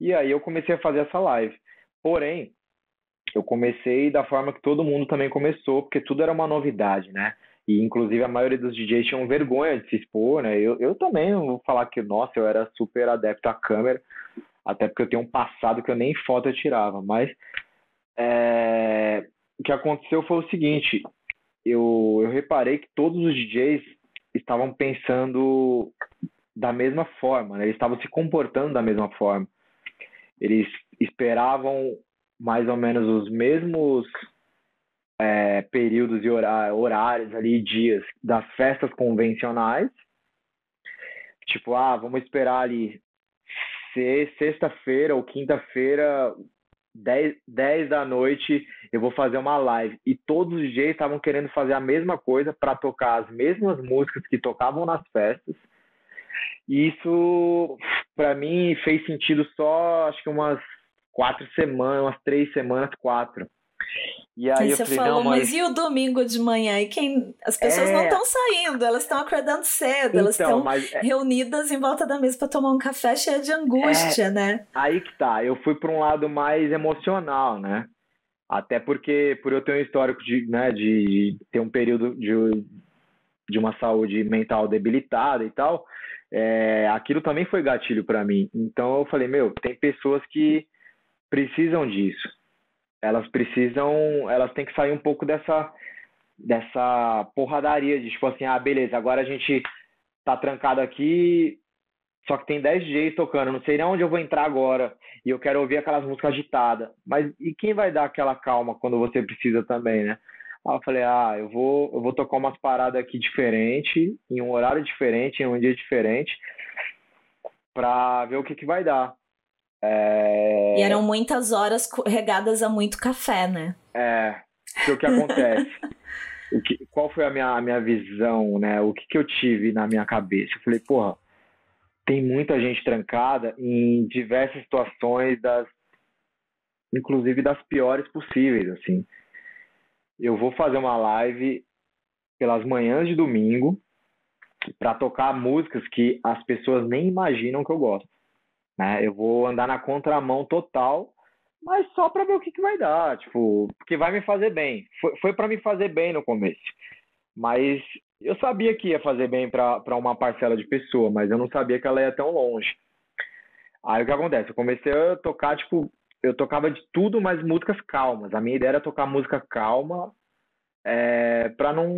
B: E aí eu comecei a fazer essa live. Porém, eu comecei da forma que todo mundo também começou, porque tudo era uma novidade, né? E inclusive a maioria dos DJs tinham vergonha de se expor, né? Eu, eu também não vou falar que, nossa, eu era super adepto à câmera, até porque eu tenho um passado que eu nem foto eu tirava, mas é, o que aconteceu foi o seguinte: eu, eu reparei que todos os DJs estavam pensando da mesma forma, né? eles estavam se comportando da mesma forma. Eles esperavam mais ou menos os mesmos é, períodos e horários ali, dias das festas convencionais. Tipo, ah, vamos esperar ali sexta-feira ou quinta-feira 10, 10 da noite eu vou fazer uma live. E todos os DJs estavam querendo fazer a mesma coisa para tocar as mesmas músicas que tocavam nas festas. E isso, para mim, fez sentido só, acho que umas quatro semanas, umas três semanas, quatro.
A: E aí, aí você falei, falou, mas... mas... e o domingo de manhã? E quem? As pessoas é... não estão saindo, elas estão acordando cedo, então, elas estão mas... É reunidas em volta da mesa para tomar um café cheio de angústia, é... né?
B: Aí que tá, eu fui para um lado mais emocional, né? Até porque, por eu ter um histórico de, né, de ter um período de, de uma saúde mental debilitada e tal, é, aquilo também foi gatilho para mim. Então eu falei, meu, tem pessoas que precisam disso elas precisam, elas têm que sair um pouco dessa dessa porradaria de tipo assim, ah, beleza, agora a gente tá trancado aqui, só que tem 10 DJs tocando, não sei nem onde eu vou entrar agora, e eu quero ouvir aquelas músicas agitadas. Mas e quem vai dar aquela calma quando você precisa também, né? Aí eu falei, ah, eu vou, eu vou tocar umas paradas aqui diferente, em um horário diferente, em um dia diferente, pra ver o que que vai dar.
A: É... E eram muitas horas regadas a muito café, né?
B: É. O que acontece? [LAUGHS] o que, qual foi a minha, a minha visão, né? O que, que eu tive na minha cabeça? Eu falei, porra, tem muita gente trancada em diversas situações das inclusive das piores possíveis, assim. Eu vou fazer uma live pelas manhãs de domingo para tocar músicas que as pessoas nem imaginam que eu gosto. Né? Eu vou andar na contramão total, mas só para ver o que, que vai dar, tipo, porque vai me fazer bem. Foi, foi para me fazer bem no começo, mas eu sabia que ia fazer bem para uma parcela de pessoa, mas eu não sabia que ela ia tão longe. Aí o que acontece? Eu comecei a tocar, tipo, eu tocava de tudo, mas músicas calmas. A minha ideia era tocar música calma, é, para não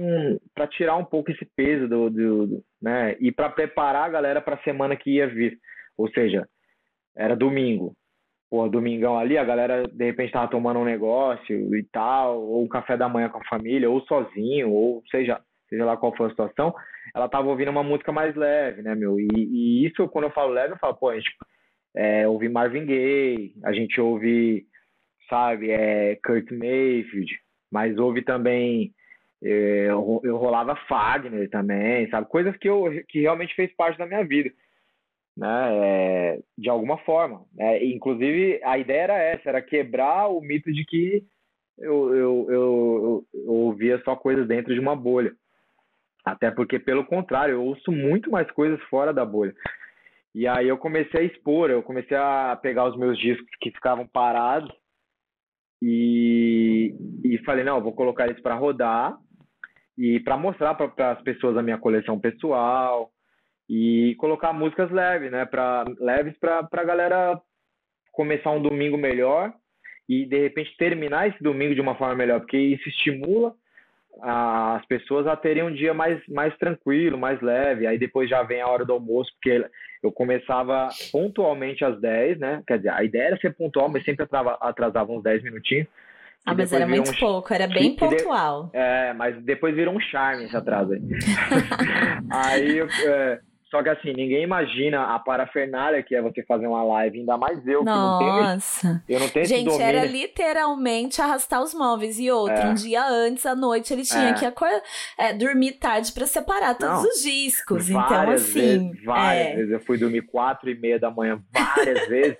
B: para tirar um pouco esse peso do, do, do né e para preparar a galera para a semana que ia vir ou seja era domingo. Pô, domingão ali, a galera de repente tava tomando um negócio e tal, ou um café da manhã com a família, ou sozinho, ou seja, seja lá qual for a situação, ela tava ouvindo uma música mais leve, né, meu? E, e isso, quando eu falo leve, eu falo, pô, a gente é, ouve Marvin Gaye, a gente ouve, sabe, é, Kurt Mayfield, mas ouve também é, eu, eu rolava Fagner também, sabe? Coisas que, eu, que realmente fez parte da minha vida né, é, de alguma forma. É, inclusive, a ideia era essa, era quebrar o mito de que eu, eu, eu, eu ouvia só coisas dentro de uma bolha. Até porque, pelo contrário, eu ouço muito mais coisas fora da bolha. E aí eu comecei a expor, eu comecei a pegar os meus discos que ficavam parados e, e falei, não, vou colocar eles para rodar e para mostrar para as pessoas a minha coleção pessoal e colocar músicas leves, né, para leves para a galera começar um domingo melhor e de repente terminar esse domingo de uma forma melhor, porque isso estimula as pessoas a terem um dia mais, mais tranquilo, mais leve. Aí depois já vem a hora do almoço, porque eu começava pontualmente às 10, né? Quer dizer, a ideia era ser pontual, mas sempre atrasava uns 10 minutinhos.
A: Ah, mas era muito um... pouco, era bem pontual.
B: É, mas depois virou um charme esse atraso aí. [LAUGHS] [LAUGHS] aí é, só que assim, ninguém imagina a parafernália que é você fazer uma live, ainda mais eu
A: Nossa.
B: que não tenho. Eu não tenho
A: Gente,
B: esse
A: era literalmente arrastar os móveis. E outro, é. um dia antes, à noite, ele tinha é. que acordar, é, dormir tarde para separar todos não. os discos. Então,
B: várias
A: então, assim.
B: Vezes, várias é. vezes. Eu fui dormir quatro e meia da manhã várias [LAUGHS] vezes.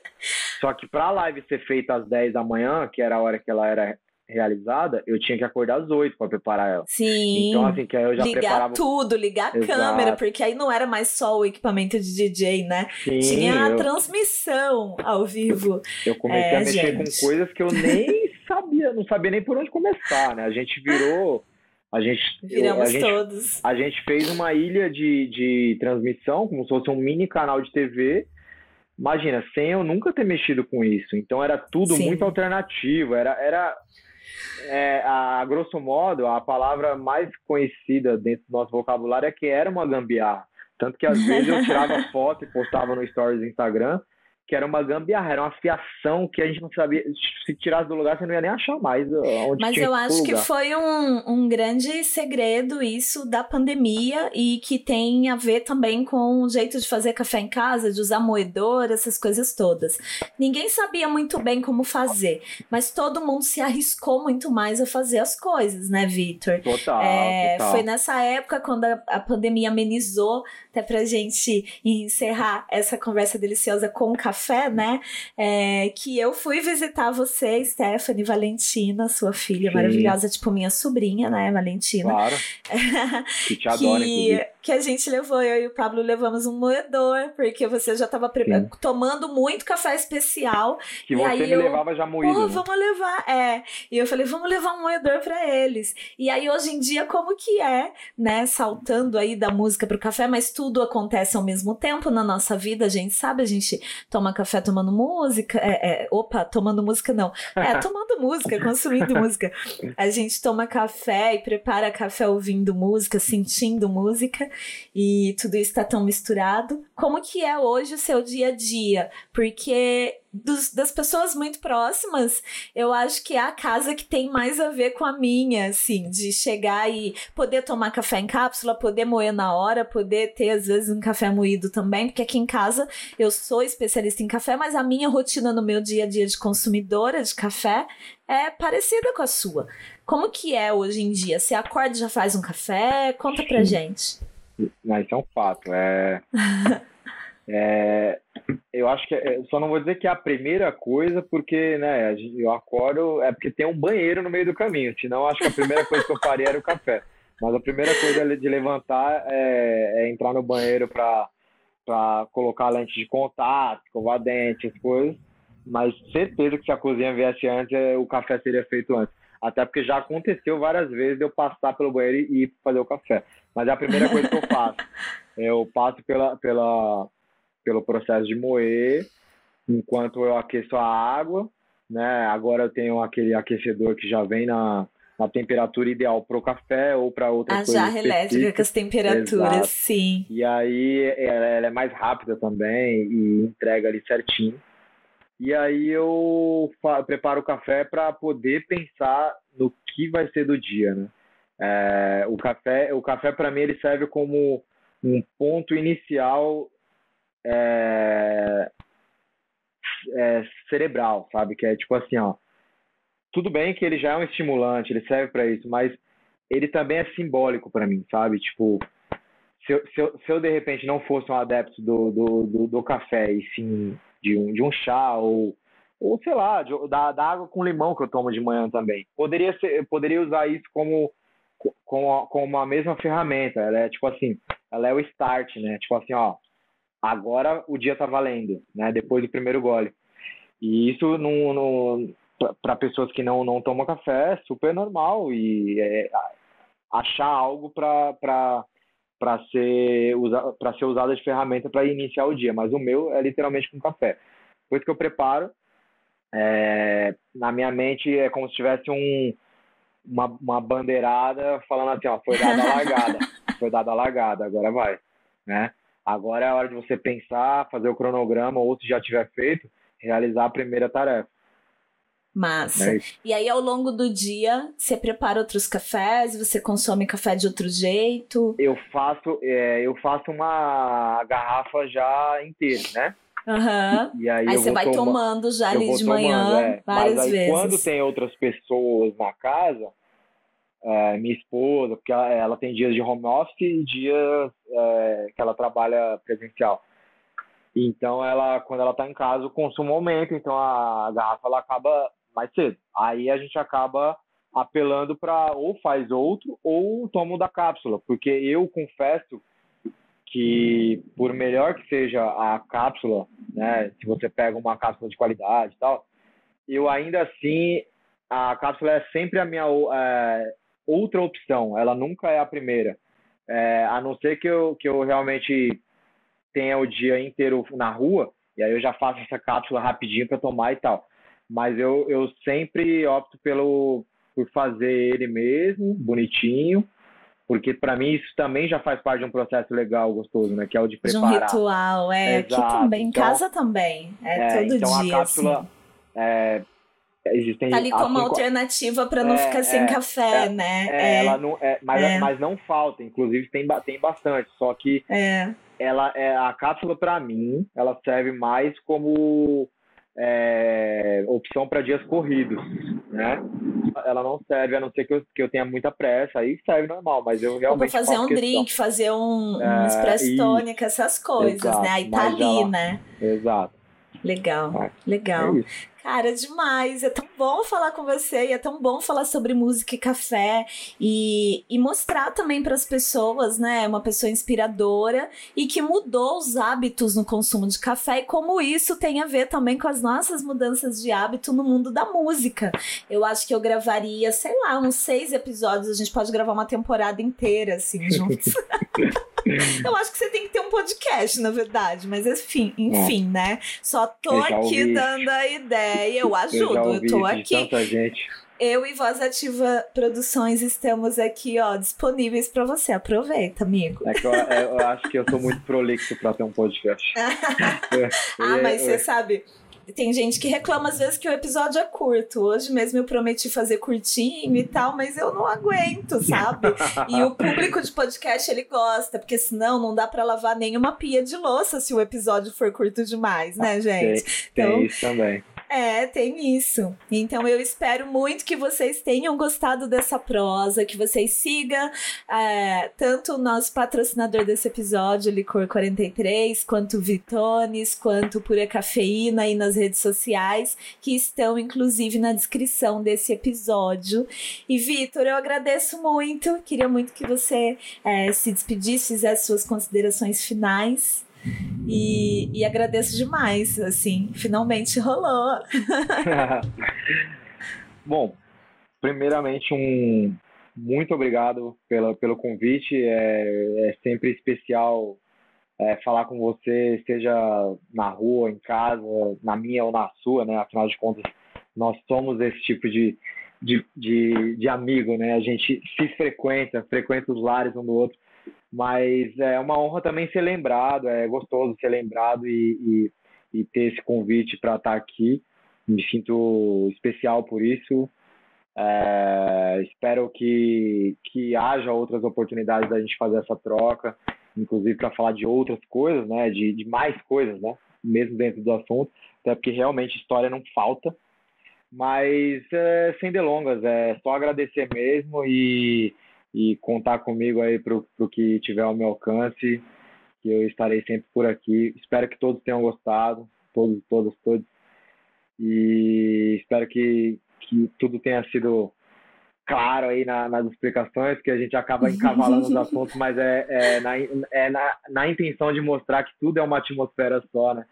B: Só que pra live ser feita às 10 da manhã, que era a hora que ela era realizada, eu tinha que acordar às oito para preparar ela.
A: Sim.
B: Então, assim, que aí eu já
A: ligar
B: preparava...
A: tudo, ligar a Exato. câmera, porque aí não era mais só o equipamento de DJ, né?
B: Sim,
A: tinha a
B: eu...
A: transmissão ao vivo.
B: Eu comecei é, a mexer gente. com coisas que eu nem sabia, não sabia nem por onde começar, né? A gente virou... A gente,
A: Viramos
B: a gente,
A: todos.
B: A gente fez uma ilha de, de transmissão, como se fosse um mini canal de TV, imagina, sem eu nunca ter mexido com isso. Então era tudo Sim. muito alternativo. Era, era é, a, grosso modo, a palavra mais conhecida dentro do nosso vocabulário é que era uma gambiarra. Tanto que às vezes eu tirava [LAUGHS] foto e postava no stories do Instagram que era uma gambiarra, era uma fiação que a gente não sabia. Se tirasse do lugar, você não ia nem achar mais onde
A: Mas eu acho que foi um, um grande segredo isso da pandemia e que tem a ver também com o jeito de fazer café em casa, de usar moedor, essas coisas todas. Ninguém sabia muito bem como fazer, mas todo mundo se arriscou muito mais a fazer as coisas, né, Vitor?
B: Total,
A: é,
B: total.
A: Foi nessa época, quando a, a pandemia amenizou, até pra gente encerrar essa conversa deliciosa com o café café, né? É, que eu fui visitar você, Stephanie Valentina, sua filha Sim. maravilhosa, tipo minha sobrinha, né, Valentina?
B: Claro. [LAUGHS] que te adora, que,
A: que a gente levou, eu e o Pablo levamos um moedor, porque você já estava tomando muito café especial.
B: Que
A: e
B: você
A: aí
B: me
A: eu,
B: levava já moído.
A: Pô,
B: né?
A: vamos levar, é. E eu falei, vamos levar um moedor para eles. E aí hoje em dia, como que é, né, saltando aí da música pro café, mas tudo acontece ao mesmo tempo na nossa vida, a gente sabe, a gente toma café tomando música, é, é, opa, tomando música não, é, [LAUGHS] tomando música, consumindo música. A gente toma café e prepara café ouvindo música, sentindo música, e tudo isso está tão misturado. Como que é hoje o seu dia a dia? Porque dos, das pessoas muito próximas, eu acho que é a casa que tem mais a ver com a minha, assim, de chegar e poder tomar café em cápsula, poder moer na hora, poder ter, às vezes, um café moído também, porque aqui em casa eu sou especialista em café, mas a minha rotina no meu dia a dia de consumidora de café é parecida com a sua. Como que é hoje em dia? Você acorda e já faz um café? Conta pra gente.
B: Mas isso é um fato. É... [LAUGHS] É, eu acho que é, só não vou dizer que é a primeira coisa, porque né, eu acordo é porque tem um banheiro no meio do caminho. Senão, acho que a primeira coisa que eu faria era o café. Mas a primeira coisa de levantar é, é entrar no banheiro para colocar a lente de contato, escovar dente, as coisas. Mas certeza que se a cozinha viesse antes, é, o café seria feito antes. Até porque já aconteceu várias vezes eu passar pelo banheiro e ir fazer o café. Mas é a primeira coisa que eu faço. [LAUGHS] Eu passo pela, pela, pelo processo de moer, enquanto eu aqueço a água, né? Agora eu tenho aquele aquecedor que já vem na, na temperatura ideal para o café ou para outra
A: a
B: coisa.
A: A jarra elétrica com as temperaturas,
B: Exato.
A: sim.
B: E aí ela, ela, é mais rápida também e entrega ali certinho. E aí eu preparo o café para poder pensar no que vai ser do dia, né? É, o café, o café para mim ele serve como um ponto inicial é, é, cerebral, sabe? Que é tipo assim, ó. Tudo bem que ele já é um estimulante, ele serve para isso, mas ele também é simbólico para mim, sabe? Tipo, se eu, se, eu, se eu de repente não fosse um adepto do, do, do, do, café e sim de um, de um chá ou ou sei lá, de, da, da água com limão que eu tomo de manhã também. Poderia ser, poderia usar isso como com com uma mesma ferramenta. Ela é tipo assim, ela é o start, né? Tipo assim, ó, agora o dia tá valendo, né? Depois do primeiro gole. E isso no para pessoas que não não tomam café é super normal e é, achar algo para para ser usa, para ser usada de ferramenta para iniciar o dia, mas o meu é literalmente com café. Depois que eu preparo, é, na minha mente é como se tivesse um uma, uma bandeirada falando assim, ó, foi dada a [LAUGHS] largada, foi dada a largada, agora vai, né? Agora é a hora de você pensar, fazer o cronograma, ou se já tiver feito, realizar a primeira tarefa.
A: Massa. É e aí, ao longo do dia, você prepara outros cafés? Você consome café de outro jeito?
B: Eu faço, é, eu faço uma garrafa já inteira, né?
A: Uhum. E aí, aí você vai toma... tomando já ali de manhã, tomando, é. várias Mas aí, vezes.
B: Quando tem outras pessoas na casa, é, minha esposa, porque ela, ela, tem dias de home office e dias é, que ela trabalha presencial. Então, ela, quando ela está em casa, o consumo aumenta, então a garrafa ela acaba mais cedo. Aí a gente acaba apelando para ou faz outro ou toma da cápsula, porque eu confesso que por melhor que seja a cápsula, né, se você pega uma cápsula de qualidade e tal, eu ainda assim a cápsula é sempre a minha é, outra opção, ela nunca é a primeira. É, a não ser que eu, que eu realmente tenha o dia inteiro na rua, e aí eu já faço essa cápsula rapidinho para tomar e tal. Mas eu, eu sempre opto pelo, por fazer ele mesmo, bonitinho, porque para mim isso também já faz parte de um processo legal, gostoso, né? Que é o de preparar.
A: De um ritual, é. Exato. Aqui também, em então, casa também. É, é todo então dia.
B: A cápsula,
A: assim.
B: é, existem.
A: Tá ali como
B: cinco...
A: alternativa para não é, ficar sem é, café,
B: é,
A: né?
B: É, ela não, é, mas, mas não falta, inclusive tem, tem bastante. Só que ela é a cápsula para mim, ela serve mais como é, opção para dias corridos, né? Ela não serve, a não ser que eu, que eu tenha muita pressa, aí serve normal, mas eu realmente.
A: Fazer um
B: questão.
A: drink, fazer um, um é, expresso tônica, essas coisas, né? Exato, né? Aí tá ali, né?
B: Exato.
A: Legal, é, legal. É Cara, demais. É tão bom falar com você e é tão bom falar sobre música e café e, e mostrar também para as pessoas, né? Uma pessoa inspiradora e que mudou os hábitos no consumo de café e como isso tem a ver também com as nossas mudanças de hábito no mundo da música. Eu acho que eu gravaria, sei lá, uns seis episódios. A gente pode gravar uma temporada inteira, assim, juntos. [LAUGHS] Eu acho que você tem que ter um podcast, na verdade, mas enfim, enfim, é. né? Só tô aqui ouvi. dando a ideia, eu [LAUGHS] ajudo, eu, eu tô aqui.
B: Tanta gente.
A: Eu e Voz Ativa Produções estamos aqui, ó, disponíveis para você. Aproveita, amigo.
B: É que eu, é, eu, acho que eu sou muito prolixo para ter um podcast. [LAUGHS] [LAUGHS]
A: ah, mas você sabe, tem gente que reclama às vezes que o episódio é curto. Hoje mesmo eu prometi fazer curtinho e tal, mas eu não aguento, sabe? e o público de podcast ele gosta, porque senão não dá para lavar nenhuma pia de louça se o episódio for curto demais, né, gente?
B: Tem, então, tem isso também.
A: É, tem isso. Então eu espero muito que vocês tenham gostado dessa prosa, que vocês sigam é, tanto o nosso patrocinador desse episódio, Licor 43, quanto Vitones, quanto Pura Cafeína aí nas redes sociais, que estão inclusive na descrição desse episódio. E Vitor, eu agradeço muito, queria muito que você é, se despedisse, fizesse suas considerações finais. E, e agradeço demais, assim, finalmente rolou. [LAUGHS]
B: Bom, primeiramente um muito obrigado pela, pelo convite. É, é sempre especial é, falar com você, seja na rua, em casa, na minha ou na sua, né? Afinal de contas, nós somos esse tipo de, de, de, de amigo, né? A gente se frequenta, frequenta os lares um do outro mas é uma honra também ser lembrado, é gostoso ser lembrado e, e, e ter esse convite para estar tá aqui. Me sinto especial por isso. É, espero que, que haja outras oportunidades da gente fazer essa troca, inclusive para falar de outras coisas, né, de, de mais coisas, né, mesmo dentro do assunto, até porque realmente história não falta. Mas é, sem delongas, é só agradecer mesmo e e contar comigo aí para o que tiver ao meu alcance, que eu estarei sempre por aqui. Espero que todos tenham gostado, todos, todos, todos. E espero que, que tudo tenha sido claro aí na, nas explicações, que a gente acaba encavalando os [LAUGHS] assuntos, mas é, é, na, é na, na intenção de mostrar que tudo é uma atmosfera só, né?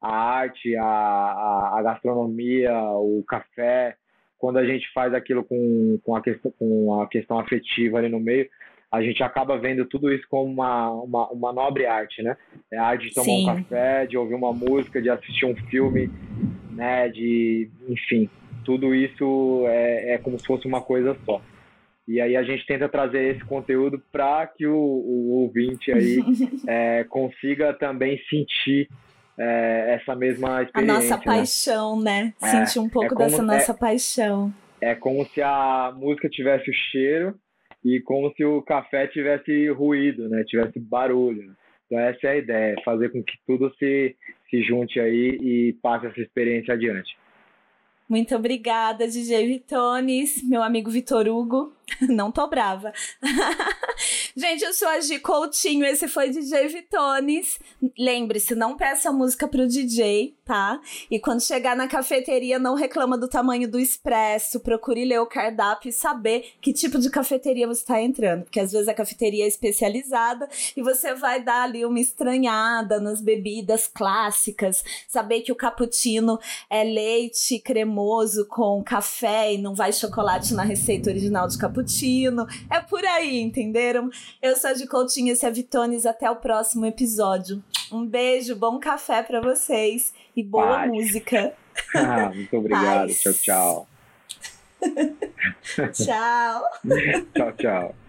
B: A arte, a, a, a gastronomia, o café, quando a gente faz aquilo com, com, a questão, com a questão afetiva ali no meio, a gente acaba vendo tudo isso como uma, uma, uma nobre arte, né? É a arte de tomar Sim. um café, de ouvir uma música, de assistir um filme, né? De, enfim, tudo isso é, é como se fosse uma coisa só. E aí a gente tenta trazer esse conteúdo para que o, o, ouvinte aí [LAUGHS] é, consiga também sentir é, essa mesma experiência.
A: A nossa né? paixão, né? É, sentir um pouco é dessa nossa paixão.
B: É como se a música tivesse o cheiro e como se o café tivesse ruído, né? Tivesse barulho. Então essa é a ideia, fazer com que tudo se, se junte aí e passe essa experiência adiante.
A: Muito obrigada, DJ Vitones, meu amigo Vitor Hugo. [LAUGHS] Não tô brava. [LAUGHS] Gente, eu sou a Gi Coutinho, esse foi DJ Vitones. Lembre-se, não peça música pro DJ, tá? E quando chegar na cafeteria, não reclama do tamanho do expresso. Procure ler o cardápio e saber que tipo de cafeteria você está entrando. Porque às vezes a cafeteria é especializada e você vai dar ali uma estranhada nas bebidas clássicas. Saber que o cappuccino é leite cremoso com café e não vai chocolate na receita original de cappuccino cappuccino. É por aí, entenderam? Eu sou a de Coutinho, esse é Vitones. Até o próximo episódio. Um beijo, bom café para vocês e boa Paz. música. [LAUGHS]
B: Ah, muito obrigado. Paz. Tchau, tchau. [LAUGHS] [LAUGHS]
A: tchau.
B: tchau, tchau.